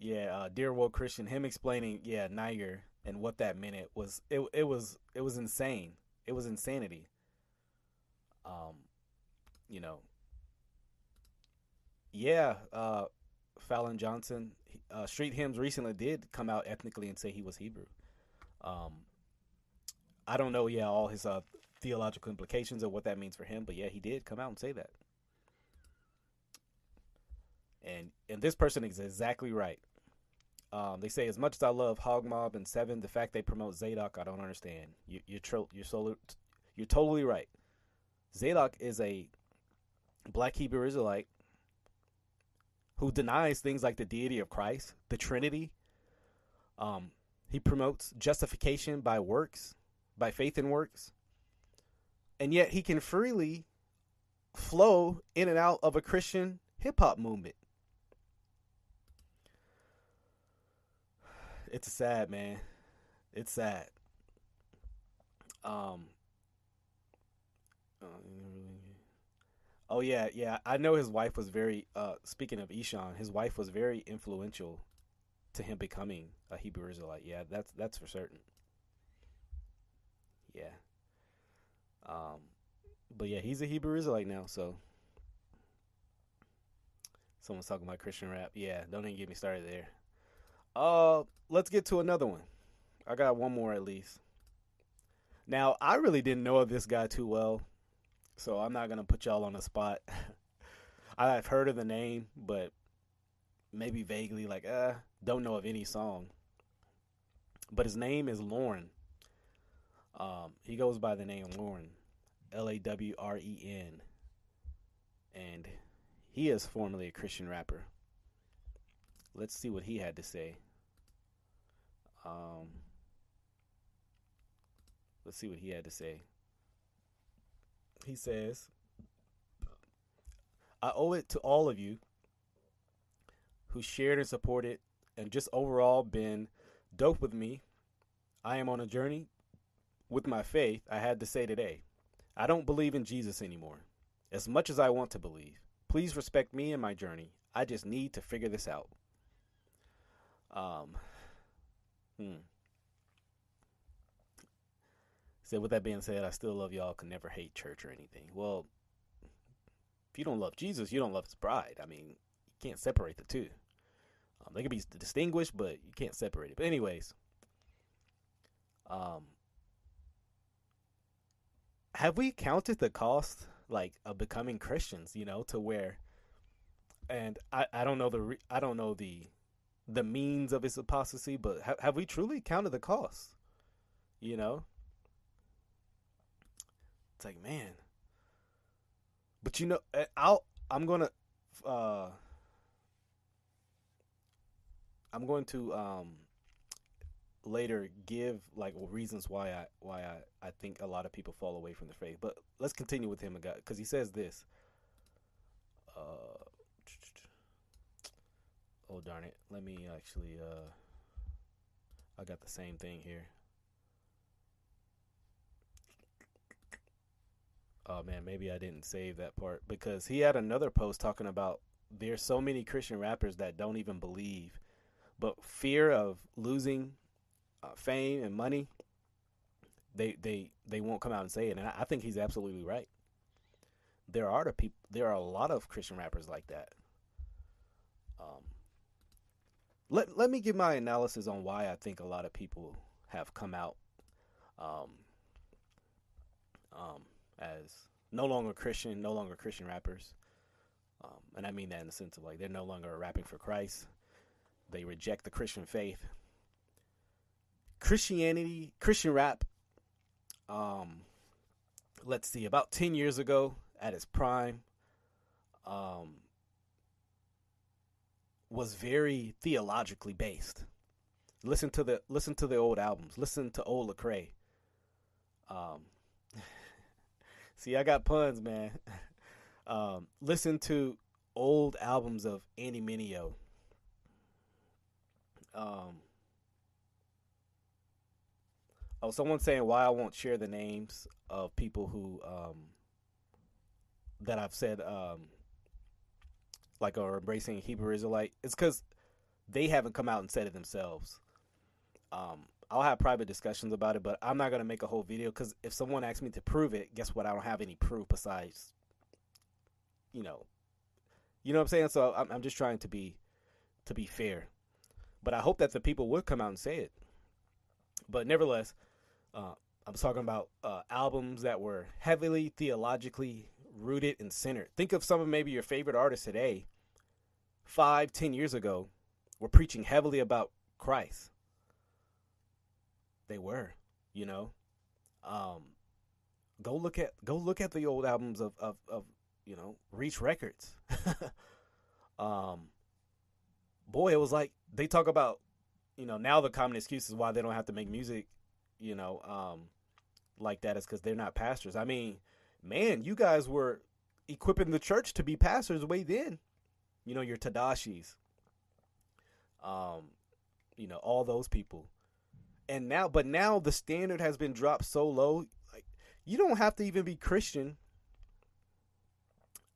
yeah, uh, dear world Christian, him explaining, yeah, Niger and what that meant it was it it was it was insane. It was insanity. Um, you know, yeah, uh, Fallon Johnson, uh, Street Hymns recently did come out ethnically and say he was Hebrew. Um, I don't know, yeah, all his uh, theological implications of what that means for him, but yeah, he did come out and say that. And and this person is exactly right. Um, they say as much as I love Hog Mob and Seven, the fact they promote Zadok, I don't understand. You, you're tro- you're you're totally right. Zadok is a black Hebrew Israelite who denies things like the deity of Christ, the Trinity. Um, he promotes justification by works, by faith in works, and yet he can freely flow in and out of a Christian hip hop movement. It's sad, man. It's sad. Um. Oh yeah, yeah. I know his wife was very. Uh, speaking of Eshon, his wife was very influential to him becoming a Hebrew Israelite. Yeah, that's that's for certain. Yeah. Um, but yeah, he's a Hebrew Israelite now. So someone's talking about Christian rap. Yeah, don't even get me started there. Uh, let's get to another one. I got one more at least. Now, I really didn't know of this guy too well, so I'm not gonna put y'all on the spot. I've heard of the name, but maybe vaguely, like, uh, don't know of any song. But his name is Lauren. Um, he goes by the name Lauren, L A W R E N, and he is formerly a Christian rapper. Let's see what he had to say. Um, let's see what he had to say. He says, I owe it to all of you who shared and supported and just overall been dope with me. I am on a journey with my faith, I had to say today. I don't believe in Jesus anymore, as much as I want to believe. Please respect me and my journey. I just need to figure this out. Um, hmm. So with that being said, I still love y'all. Can never hate church or anything. Well, if you don't love Jesus, you don't love His bride. I mean, you can't separate the two. Um, they can be distinguished, but you can't separate it. But anyways, um, have we counted the cost like of becoming Christians? You know, to where, and I I don't know the re, I don't know the the means of his apostasy, but ha- have we truly counted the cost? You know, it's like man. But you know, eh, I'll I'm gonna uh I'm going to um later give like reasons why I why I, I think a lot of people fall away from the faith. But let's continue with him because he says this. Uh, oh darn it! Let me actually. Uh, I got the same thing here. Oh man, maybe I didn't save that part because he had another post talking about there's so many Christian rappers that don't even believe, but fear of losing uh, fame and money, they they they won't come out and say it. And I, I think he's absolutely right. There are the people. There are a lot of Christian rappers like that. Um, let let me give my analysis on why I think a lot of people have come out, um, um, as no longer Christian, no longer Christian rappers. Um, and I mean that in the sense of like they're no longer rapping for Christ. They reject the Christian faith. Christianity, Christian rap, um, let's see, about 10 years ago at its prime, um, was very theologically based. Listen to the listen to the old albums. Listen to old Lecrae. Um, See, I got puns, man. Um, listen to old albums of Andy Mineo. Um, oh, someone's saying why I won't share the names of people who um, that I've said um, like are embracing Hebrew Israelite. It's because they haven't come out and said it themselves. Um, I'll have private discussions about it, but I'm not gonna make a whole video because if someone asks me to prove it, guess what? I don't have any proof besides, you know, you know what I'm saying. So I'm, I'm just trying to be to be fair, but I hope that the people would come out and say it. But nevertheless, uh, I'm talking about uh, albums that were heavily theologically rooted and centered. Think of some of maybe your favorite artists today, five, ten years ago, were preaching heavily about Christ they were, you know. Um, go look at go look at the old albums of of, of you know Reach Records. um, boy, it was like they talk about you know now the common excuse is why they don't have to make music, you know, um, like that is because they're not pastors. I mean, man, you guys were equipping the church to be pastors way then. You know, your Tedashiis, um, you know, all those people and now but now the standard has been dropped so low like you don't have to even be christian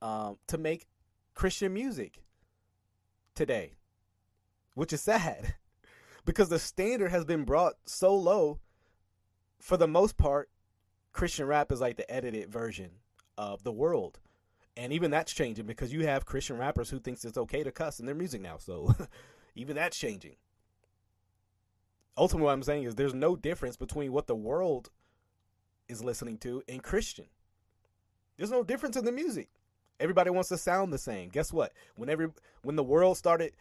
um, to make christian music today which is sad because the standard has been brought so low for the most part christian rap is like the edited version of the world and even that's changing because you have christian rappers who thinks it's okay to cuss in their music now so even that's changing ultimately what I'm saying is there's no difference between what the world is listening to and Christian. There's no difference in the music. Everybody wants to sound the same. Guess what? Whenever when the world started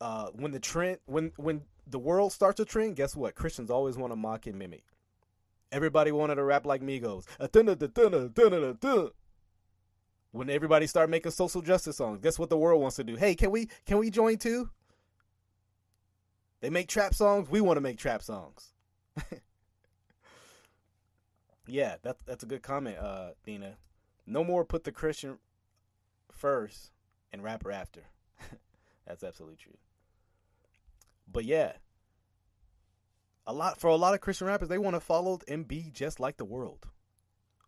uh when the trend when when the world starts a trend, guess what? Christians always want to mock and mimic. Everybody wanted to rap like Migos. When everybody started making social justice songs, guess what the world wants to do? Hey, can we can we join too? They make trap songs. We want to make trap songs. yeah, that's that's a good comment, uh, Dina. No more put the Christian first and rapper after. that's absolutely true. But yeah, a lot for a lot of Christian rappers, they want to follow and be just like the world.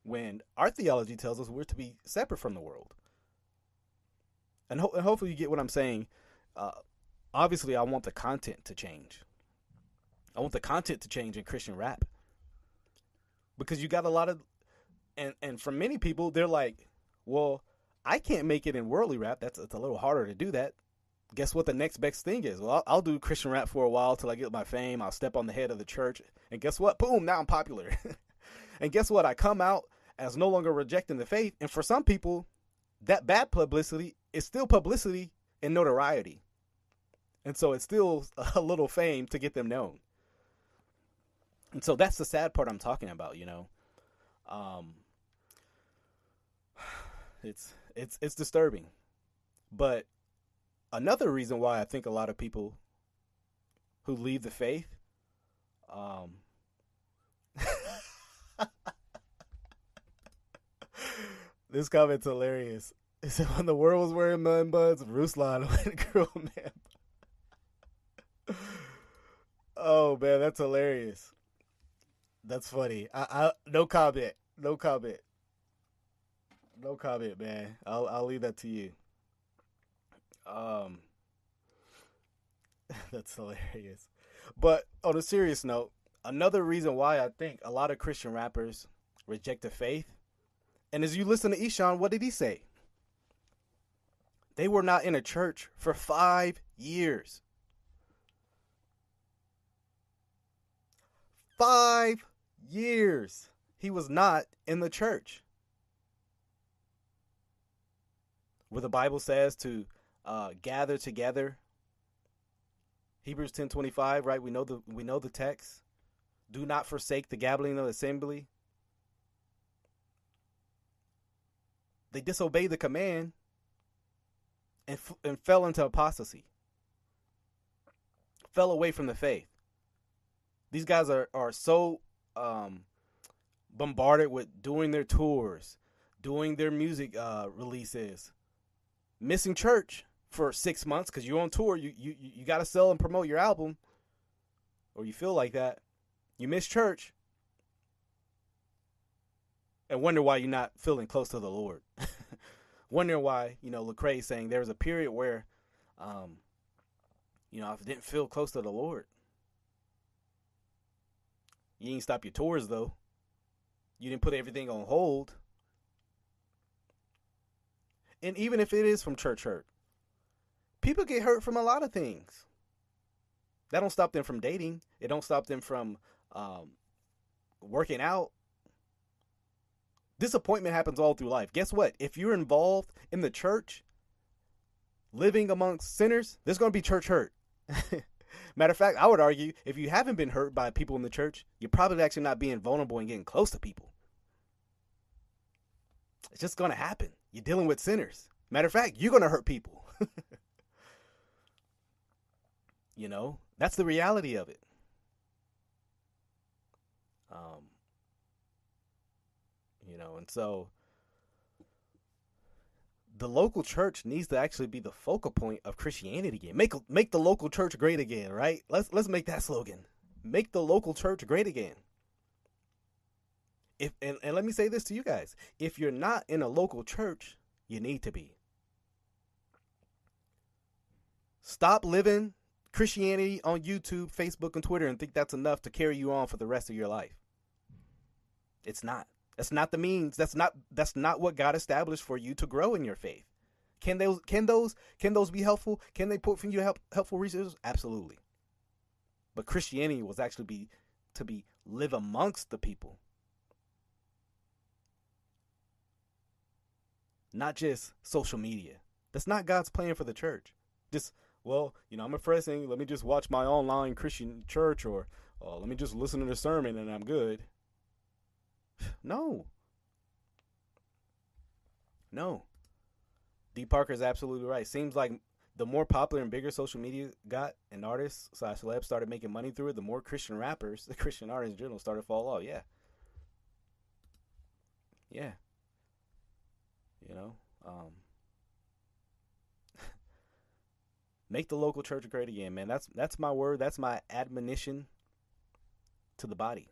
When our theology tells us we're to be separate from the world. And, ho- and hopefully you get what I'm saying. Uh, obviously I want the content to change. I want the content to change in Christian rap. Because you got a lot of and and for many people they're like, "Well, I can't make it in worldly rap. That's it's a little harder to do that." Guess what the next best thing is? Well, I'll, I'll do Christian rap for a while till I get my fame. I'll step on the head of the church, and guess what? Boom! Now I'm popular. and guess what? I come out as no longer rejecting the faith. And for some people, that bad publicity is still publicity and notoriety. And so it's still a little fame to get them known. And so that's the sad part I'm talking about, you know. Um, it's it's it's disturbing. But another reason why I think a lot of people who leave the faith um This comment's hilarious. It said when the world was wearing man buds, Ruslan went girl man oh man, that's hilarious. That's funny. I, I no comment. No comment. No comment, man. I'll I'll leave that to you. Um that's hilarious. But on a serious note, another reason why I think a lot of Christian rappers reject the faith, and as you listen to Eshon, what did he say? They were not in a church for five years. Five years he was not in the church. Where the Bible says to uh, gather together. Hebrews ten twenty five, right? We know the we know the text. Do not forsake the gathering of the assembly. They disobeyed the command and, f- and fell into apostasy. Fell away from the faith. These guys are are so um, bombarded with doing their tours, doing their music uh, releases, missing church for six months because you're on tour. You you you got to sell and promote your album, or you feel like that. You miss church, and wonder why you're not feeling close to the Lord. wonder why you know Lecrae saying there was a period where, um, you know, I didn't feel close to the Lord. You didn't stop your tours though. You didn't put everything on hold. And even if it is from church hurt, people get hurt from a lot of things. That don't stop them from dating. It don't stop them from um, working out. Disappointment happens all through life. Guess what? If you're involved in the church, living amongst sinners, there's going to be church hurt. Matter of fact, I would argue if you haven't been hurt by people in the church, you're probably actually not being vulnerable and getting close to people. It's just going to happen. You're dealing with sinners. Matter of fact, you're going to hurt people. you know, that's the reality of it. Um, you know, and so the local church needs to actually be the focal point of Christianity again. Make make the local church great again, right? Let's let's make that slogan. Make the local church great again. If and, and let me say this to you guys. If you're not in a local church, you need to be. Stop living Christianity on YouTube, Facebook, and Twitter and think that's enough to carry you on for the rest of your life. It's not. That's not the means. That's not that's not what God established for you to grow in your faith. Can those can those can those be helpful? Can they put from you help, helpful resources? Absolutely. But Christianity was actually be to be live amongst the people. Not just social media. That's not God's plan for the church. Just well, you know, I'm a pressing. Let me just watch my online Christian church, or oh, let me just listen to the sermon and I'm good. No. No. D Parker is absolutely right. Seems like the more popular and bigger social media got and artists slash celebs started making money through it, the more Christian rappers, the Christian artists in general, started fall off. Yeah. Yeah. You know? Um, make the local church great again, man. That's that's my word. That's my admonition to the body.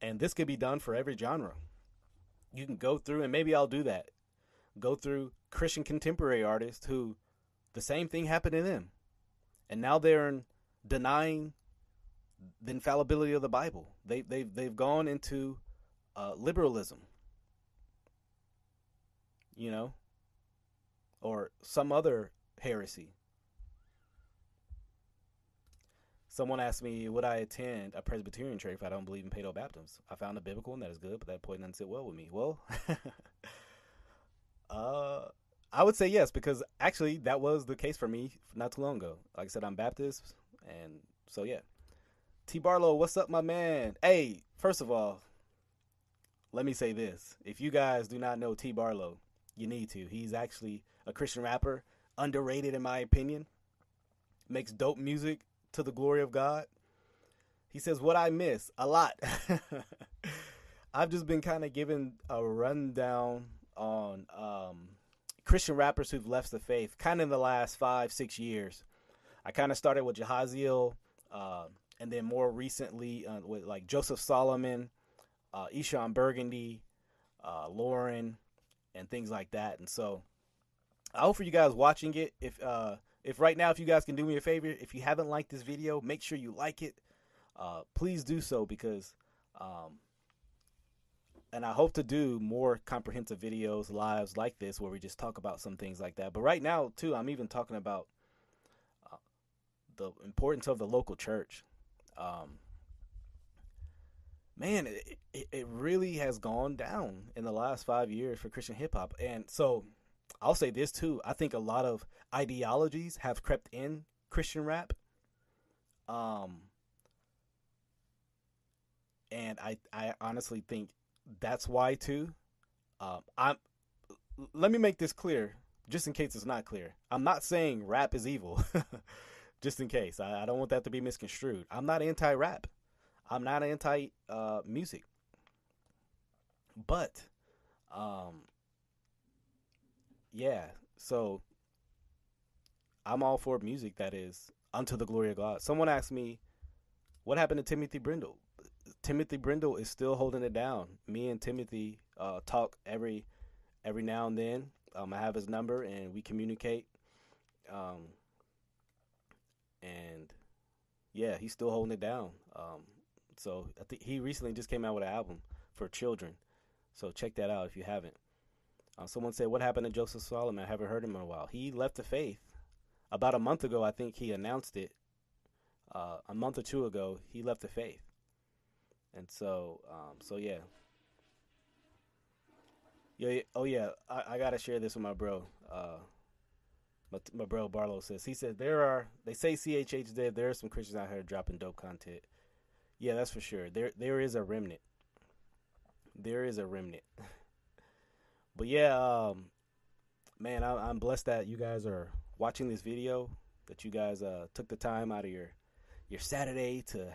And this could be done for every genre. You can go through, and maybe I'll do that. Go through Christian contemporary artists who the same thing happened to them. And now they're denying the infallibility of the Bible. They, they've, they've gone into uh, liberalism, you know, or some other heresy. Someone asked me, would I attend a Presbyterian church if I don't believe in paedo baptisms? I found a biblical one that is good, but that point doesn't sit well with me. Well, uh, I would say yes because actually that was the case for me not too long ago. Like I said, I'm Baptist, and so yeah. T Barlow, what's up, my man? Hey, first of all, let me say this: if you guys do not know T Barlow, you need to. He's actually a Christian rapper, underrated in my opinion. Makes dope music to the glory of God. He says, What I miss? A lot. I've just been kind of giving a rundown on um, Christian rappers who've left the faith kind of in the last five, six years. I kind of started with Jahaziel, uh, and then more recently uh, with like Joseph Solomon, uh, Eshon Burgundy, uh, Lauren, and things like that. And so I hope for you guys watching it, if uh, if right now, if you guys can do me a favor, if you haven't liked this video, make sure you like it. Uh, please do so because, um, and I hope to do more comprehensive videos, lives like this, where we just talk about some things like that. But right now, too, I'm even talking about uh, the importance of the local church. Um, man, it, it, really has gone down in the last five years for Christian hip hop, and so I'll say this too. I think a lot of ideologies have crept in Christian rap. Um, and I, I honestly think that's why too. Um, I'm. Let me make this clear, just in case it's not clear. I'm not saying rap is evil. just in case, I, I don't want that to be misconstrued. I'm not anti-rap. I'm not anti uh, music, but um, yeah. So I'm all for music that is unto the glory of God. Someone asked me, "What happened to Timothy Brindle?" Timothy Brindle is still holding it down. Me and Timothy uh, talk every every now and then. Um, I have his number and we communicate. Um, and yeah, he's still holding it down. Um, so I think he recently just came out with an album for children. So check that out if you haven't. Uh, someone said, "What happened to Joseph Solomon?" I haven't heard him in a while. He left the faith about a month ago. I think he announced it. Uh, a month or two ago, he left the faith, and so, um, so yeah, yeah. Oh yeah, I, I gotta share this with my bro. Uh, my, my bro Barlow says he said there are they say CHH dead. There are some Christians out here dropping dope content. Yeah, that's for sure. There there is a remnant. There is a remnant. but yeah, um, man, I, I'm blessed that you guys are watching this video. That you guys uh, took the time out of your your Saturday to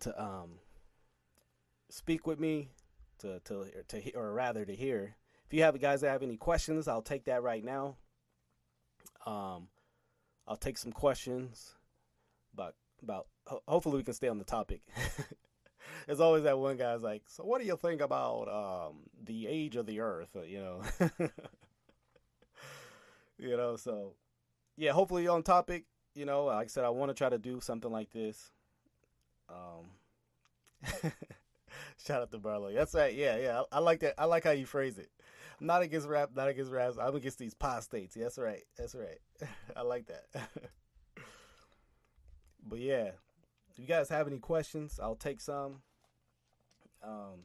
to um speak with me to to to or rather to hear. If you have guys that have any questions, I'll take that right now. Um, I'll take some questions about about. Hopefully, we can stay on the topic. There's always that one guy's like, "So, what do you think about um, the age of the Earth?" You know, you know. So, yeah. Hopefully, on topic. You know, like I said, I want to try to do something like this. Um, shout out to Barlow. That's right. Yeah, yeah. I, I like that. I like how you phrase it. Not against rap, not against raps. I'm against these past states. Yeah, that's right. That's right. I like that. but yeah, if you guys have any questions, I'll take some. Um.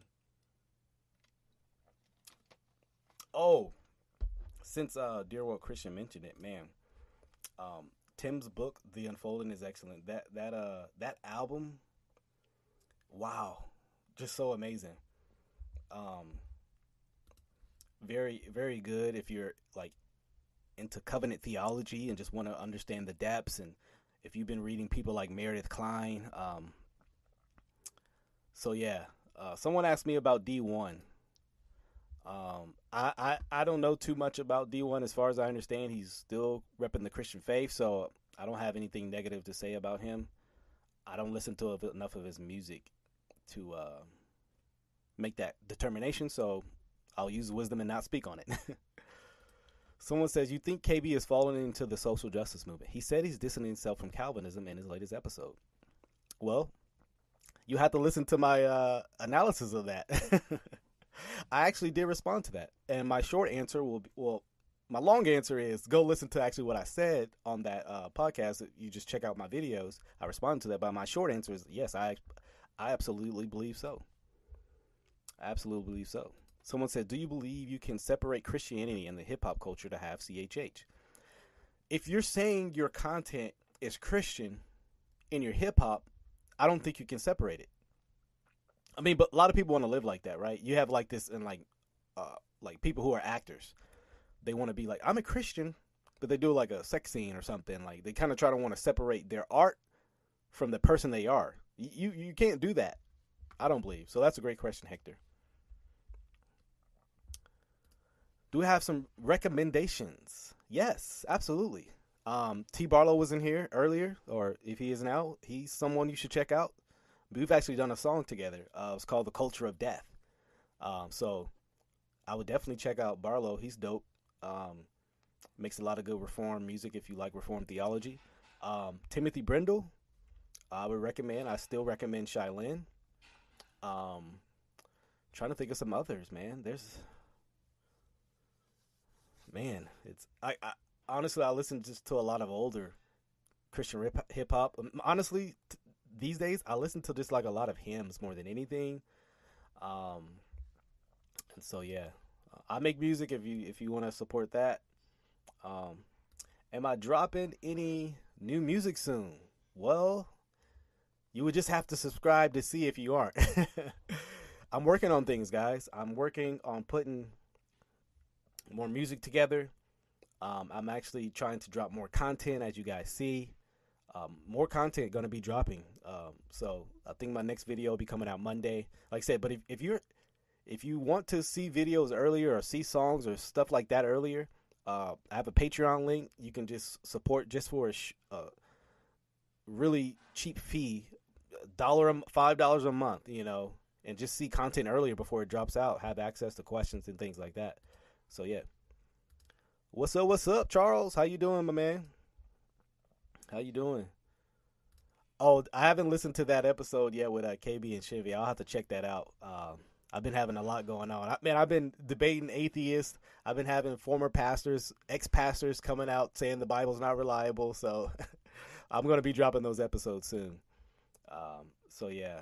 Oh, since uh, Dear World Christian mentioned it, man, um, Tim's book, The Unfolding, is excellent. That that uh that album, wow, just so amazing. Um, very very good if you're like into covenant theology and just want to understand the depths and if you've been reading people like Meredith Kline. um so yeah uh, someone asked me about D1 um I, I I don't know too much about D1 as far as I understand he's still repping the Christian faith so I don't have anything negative to say about him I don't listen to enough of his music to uh make that determination so I'll use wisdom and not speak on it. Someone says, You think KB is falling into the social justice movement? He said he's distancing himself from Calvinism in his latest episode. Well, you have to listen to my uh, analysis of that. I actually did respond to that. And my short answer will be, well, my long answer is go listen to actually what I said on that uh, podcast. You just check out my videos. I responded to that. But my short answer is yes, I, I absolutely believe so. I absolutely believe so. Someone said, "Do you believe you can separate Christianity and the hip hop culture to have CHH?" If you're saying your content is Christian in your hip hop, I don't think you can separate it. I mean, but a lot of people want to live like that, right? You have like this and like uh like people who are actors. They want to be like, "I'm a Christian," but they do like a sex scene or something. Like they kind of try to want to separate their art from the person they are. You you can't do that. I don't believe. So that's a great question, Hector. do we have some recommendations? Yes, absolutely. Um, T. Barlow was in here earlier, or if he is now, he's someone you should check out. We've actually done a song together. Uh, it's called "The Culture of Death." Um, so I would definitely check out Barlow. He's dope. Um, makes a lot of good reform music if you like reform theology. Um, Timothy Brindle, I would recommend. I still recommend Shai Linne. Um, trying to think of some others, man. There's man, it's I, I honestly I listen just to a lot of older Christian hip hop. Um, honestly, t- these days I listen to just like a lot of hymns more than anything. Um, and so yeah, I make music if you if you want to support that. Um, am I dropping any new music soon? Well, you would just have to subscribe to see if you aren't. I'm working on things, guys. I'm working on putting more music together. Um, I'm actually trying to drop more content, as you guys see. Um, more content going to be dropping. Um, so I think my next video will be coming out Monday. Like I said, but if, if you're if you want to see videos earlier or see songs or stuff like that earlier, uh, I have a Patreon link. You can just support just for a sh- uh, really cheap fee, dollar five dollars a month. You know, and just see content earlier before it drops out. Have access to questions and things like that. So yeah. What's up? What's up, Charles? How you doing, my man? How you doing? Oh, I haven't listened to that episode yet with uh, KB and Chevy. I'll have to check that out. Um, I've been having a lot going on. I, man, I've been debating atheists. I've been having former pastors, ex-pastors coming out saying the Bible's not reliable. So I'm going to be dropping those episodes soon. Um, so yeah,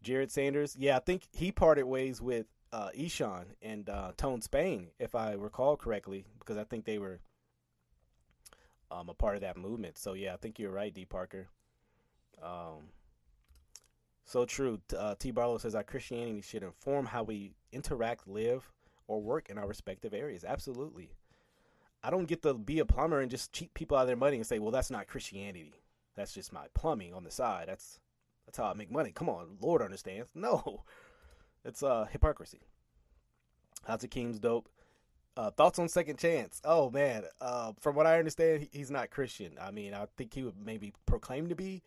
Jared Sanders. Yeah, I think he parted ways with uh, and uh, Tone Spain, if I recall correctly, because I think they were um, a part of that movement. So yeah, I think you're right, D Parker. Um, so true. Uh, T Barlow says our Christianity should inform how we interact, live, or work in our respective areas. Absolutely. I don't get to be a plumber and just cheat people out of their money and say, "Well, that's not Christianity. That's just my plumbing on the side. That's that's how I make money." Come on, Lord understands. No, it's uh hypocrisy. House of King's dope. Uh, thoughts on Second Chance? Oh man, uh, from what I understand, he's not Christian. I mean, I think he would maybe proclaim to be,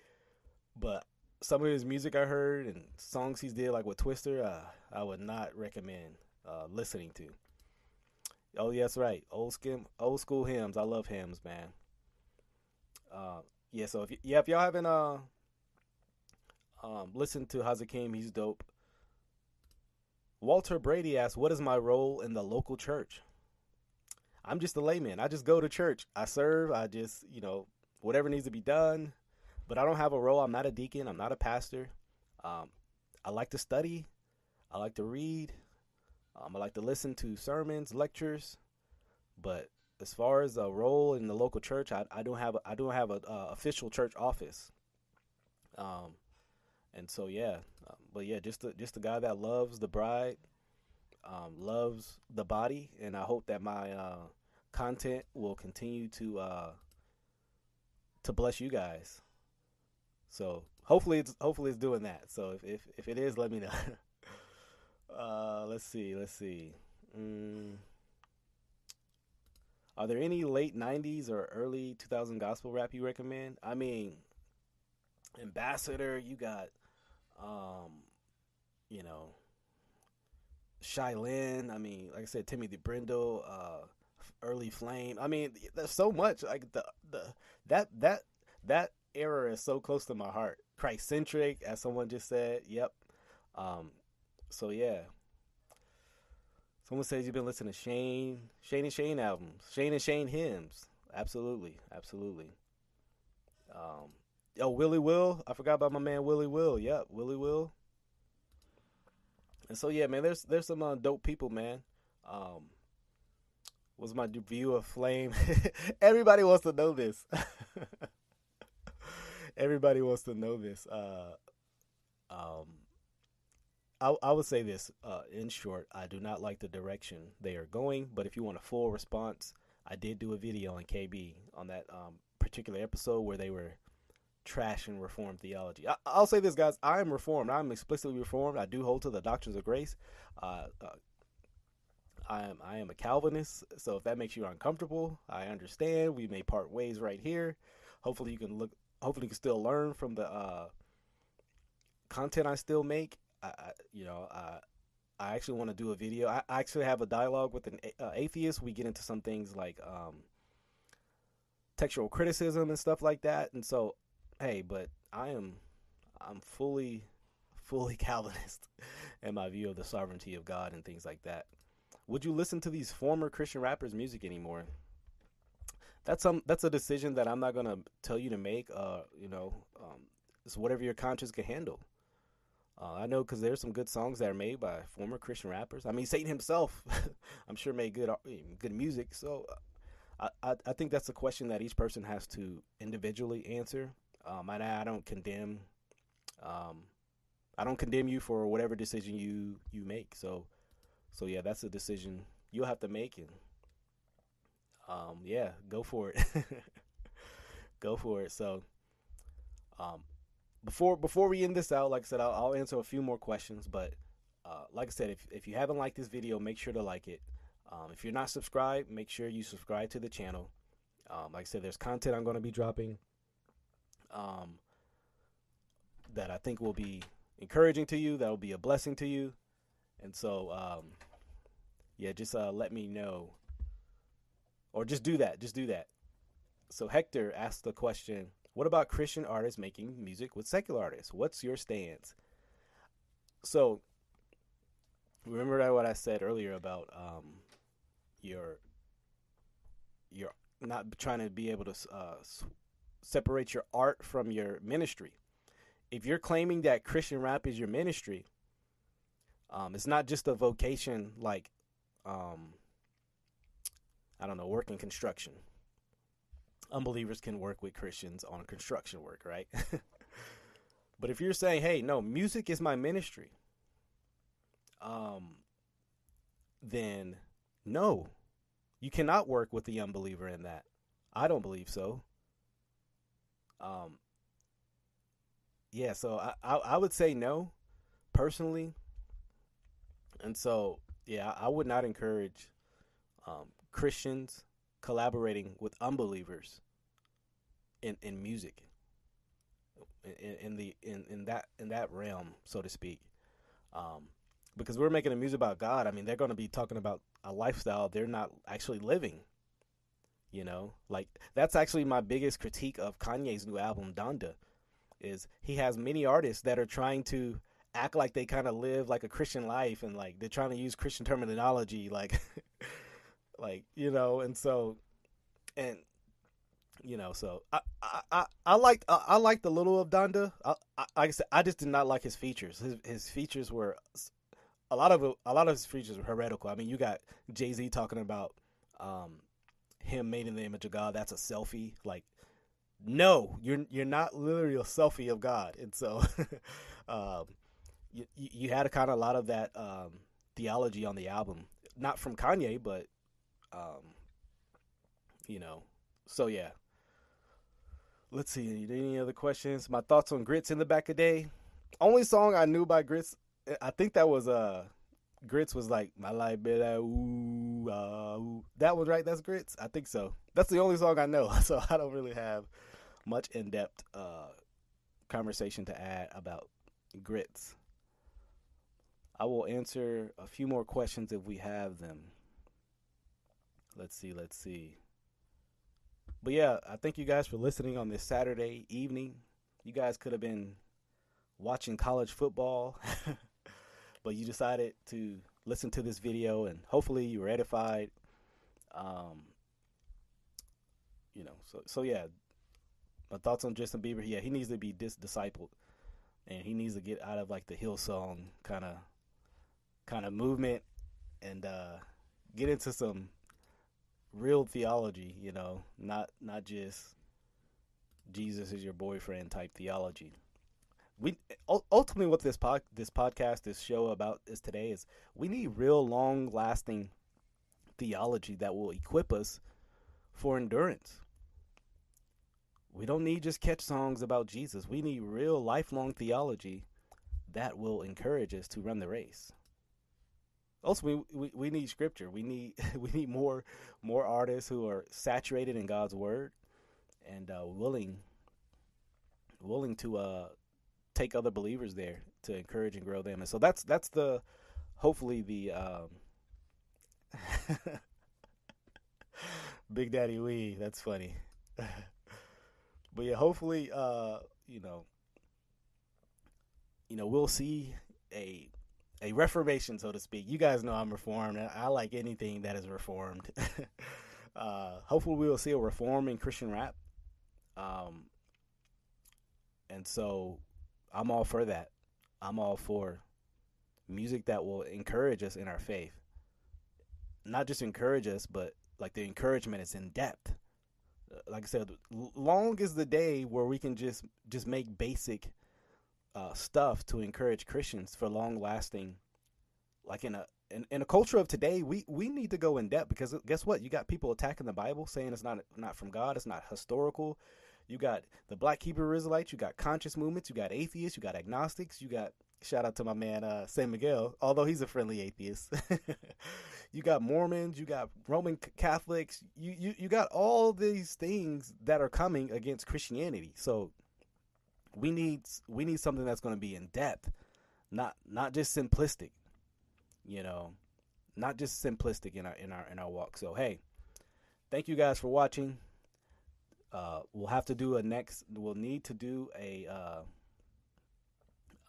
but some of his music I heard and songs he's did like with Twister, uh, I would not recommend uh, listening to. Oh yes, right. Old skim, old school hymns. I love hymns, man. Uh, yeah. So if y- yeah, if y'all haven't uh um listened to Hazakim, he's dope. Walter Brady asks, "What is my role in the local church?" I'm just a layman. I just go to church. I serve. I just you know whatever needs to be done, but I don't have a role. I'm not a deacon. I'm not a pastor. Um, I like to study. I like to read. Um, I like to listen to sermons, lectures, but as far as a role in the local church, I, I don't have a, I don't have a uh, official church office. Um, and so yeah, um, but yeah, just the, just the guy that loves the bride, um, loves the body, and I hope that my uh, content will continue to uh, to bless you guys. So hopefully it's hopefully it's doing that. So if if, if it is, let me know. Uh, let's see. Let's see. Mm. Are there any late '90s or early 2000 gospel rap you recommend? I mean, Ambassador. You got, um, you know, Shai Linne. I mean, like I said, Timothy Brindle. Uh, early Flame. I mean, there's so much. Like the the that that that era is so close to my heart. Christ centric, as someone just said. Yep. Um, so yeah. Someone says you've been listening to Shane, Shane and Shane albums, Shane and Shane hymns. Absolutely, absolutely. Um, oh, Willie Will. I forgot about my man Willie Will. Yep, Willie Will. And so yeah, man, there's there's some uh, dope people, man. Um, was my view of Flame? Everybody wants to know this. Everybody wants to know this. Uh, um, I, I would say this uh, in short. I do not like the direction they are going, but if you want a full response, I did do a video on KB on that um, particular episode where they were trashing Reformed theology. I, will say this, guys. I am Reformed. I'm explicitly Reformed. I do hold to the doctrines of grace. Uh, uh, I am I am a Calvinist, so if that makes you uncomfortable, I understand. We may part ways right here. Hopefully, you can look. Hopefully, you can still learn from the uh, content I still make. I, I you know, I, I actually want to do a video. I, I actually have a dialogue with an uh, atheist. We get into some things like um, textual criticism and stuff like that. And so, hey, but I am, I'm fully, fully Calvinist in my view of the sovereignty of God and things like that. Would you listen to these former Christian rappers' music anymore? That's some. That's a decision that I'm not gonna tell you to make. Uh, you know, um, it's whatever your conscience can handle. Uh, I know because there's some good songs that are made by former Christian rappers. I mean, Satan himself, I'm sure made good uh, good music. So, uh, I I think that's a question that each person has to individually answer. Um, and I, don't condemn, um, I don't condemn you for whatever decision you you make. So, so yeah, that's a decision you'll have to make, and um, yeah, go for it. go for it. So, um, before before we end this out, like I said, I'll, I'll answer a few more questions. But uh, like I said, if if you haven't liked this video, make sure to like it. Um, if you're not subscribed, make sure you subscribe to the channel. Um, like I said, there's content I'm going to be dropping um, that I think will be encouraging to you, that will be a blessing to you. And so, um, yeah, just uh, let me know. Or just do that. Just do that. So, Hector asked the question What about Christian artists making music with secular artists? What's your stance? So, remember what I said earlier about um, your your not trying to be able to uh, separate your art from your ministry. If you're claiming that Christian rap is your ministry, um, it's not just a vocation like, um, I don't know, working construction. Unbelievers can work with Christians on construction work, right? but if you're saying, hey, no, music is my ministry, um, then no, you cannot work with the unbeliever in that. I don't believe so. Um, yeah, so I, I, I would say no, personally. And so, yeah, I would not encourage um, Christians collaborating with unbelievers in in music. In, in the in, in that in that realm, so to speak, um, because we're making a music about God. I mean, they're going to be talking about a lifestyle they're not actually living. You know, like that's actually my biggest critique of Kanye's new album Donda is he has many artists that are trying to act like they kind of live like a Christian life and like they're trying to use Christian terminology like like you know? And so and you know so I I I, I liked I, I liked a little of Donda. I, I I I just did not like his features. His his features were a lot of a lot of his features were heretical. I mean you got Jay Z talking about um him made in the image of God, that's a selfie. Like, no, you're you're not literally a selfie of God. And so, um, you you had a kind of a lot of that um, theology on the album, not from Kanye, but um, you know. So yeah. Let's see. Any other questions? My thoughts on Grits in the back of day. Only song I knew by Grits. I think that was uh Grits was like my life be like ooh, uh, ooh. That was right. That's Grits. I think so. That's the only song I know. So I don't really have much in depth uh, conversation to add about Grits. I will answer a few more questions if we have them. Let's see. Let's see. But yeah, I thank you guys for listening on this Saturday evening. You guys could have been watching college football. but you decided to listen to this video and hopefully you were edified. Um, you know, so so yeah. My thoughts on Justin Bieber, yeah, he needs to be dis- discipled, and he needs to get out of like the Hillsong kind of kind of movement and uh, get into some real theology. You know, not not just Jesus is your boyfriend type theology we ultimately what this pod this podcast this show about is today is we need real long lasting theology that will equip us for endurance. We don't need just catch songs about jesus. We need real lifelong theology that will encourage us to run the race. Also we, we, we need scripture. We need we need more more artists who are saturated in god's word and uh, willing willing to uh take other believers there to encourage and grow them. And so that's that's the hopefully the um, Big Daddy Weave. That's funny. but yeah, hopefully, uh, you know, you know, we'll see a a reformation, so to speak. You guys know I'm reformed. I like anything that is reformed. uh, hopefully, we will see a reform in Christian rap. Um, and so I'm all for that. I'm all for music that will encourage us in our faith. Not just encourage us, but like the encouragement is in depth. Uh, like I said, long is the day where we can just just make basic uh, stuff to encourage Christians for long lasting. Like in a in, in a culture of today, we we need to go in depth because guess what? You got people attacking the Bible, saying it's not not from God, it's not historical. You got the Black Hebrew Israelites. You got conscious movements. You got atheists. You got agnostics. You got shout out to my man uh, San Miguel, although he's a friendly atheist. you got Mormons. You got Roman Catholics. You you you got all these things that are coming against Christianity. So we need we need something that's going to be in depth, not not just simplistic. You know, not just simplistic in our in our in our walk. So hey, thank you guys for watching. Uh, we'll have to do a next. We'll need to do a uh,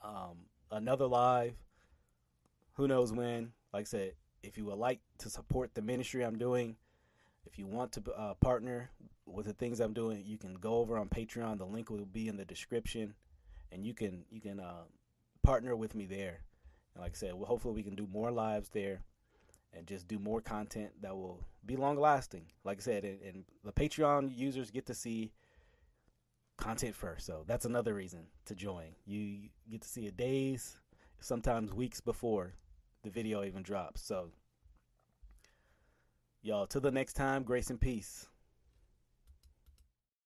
um, another live. Who knows when? Like I said, if you would like to support the ministry I'm doing, if you want to uh, partner with the things I'm doing, you can go over on Patreon. The link will be in the description, and you can you can uh, partner with me there. And like I said, well, hopefully we can do more lives there, and just do more content that will be long lasting. Like I said, and, and the Patreon users get to see content first, so that's another reason to join. You get to see it days, sometimes weeks before the video even drops. So, y'all, till the next time, grace and peace.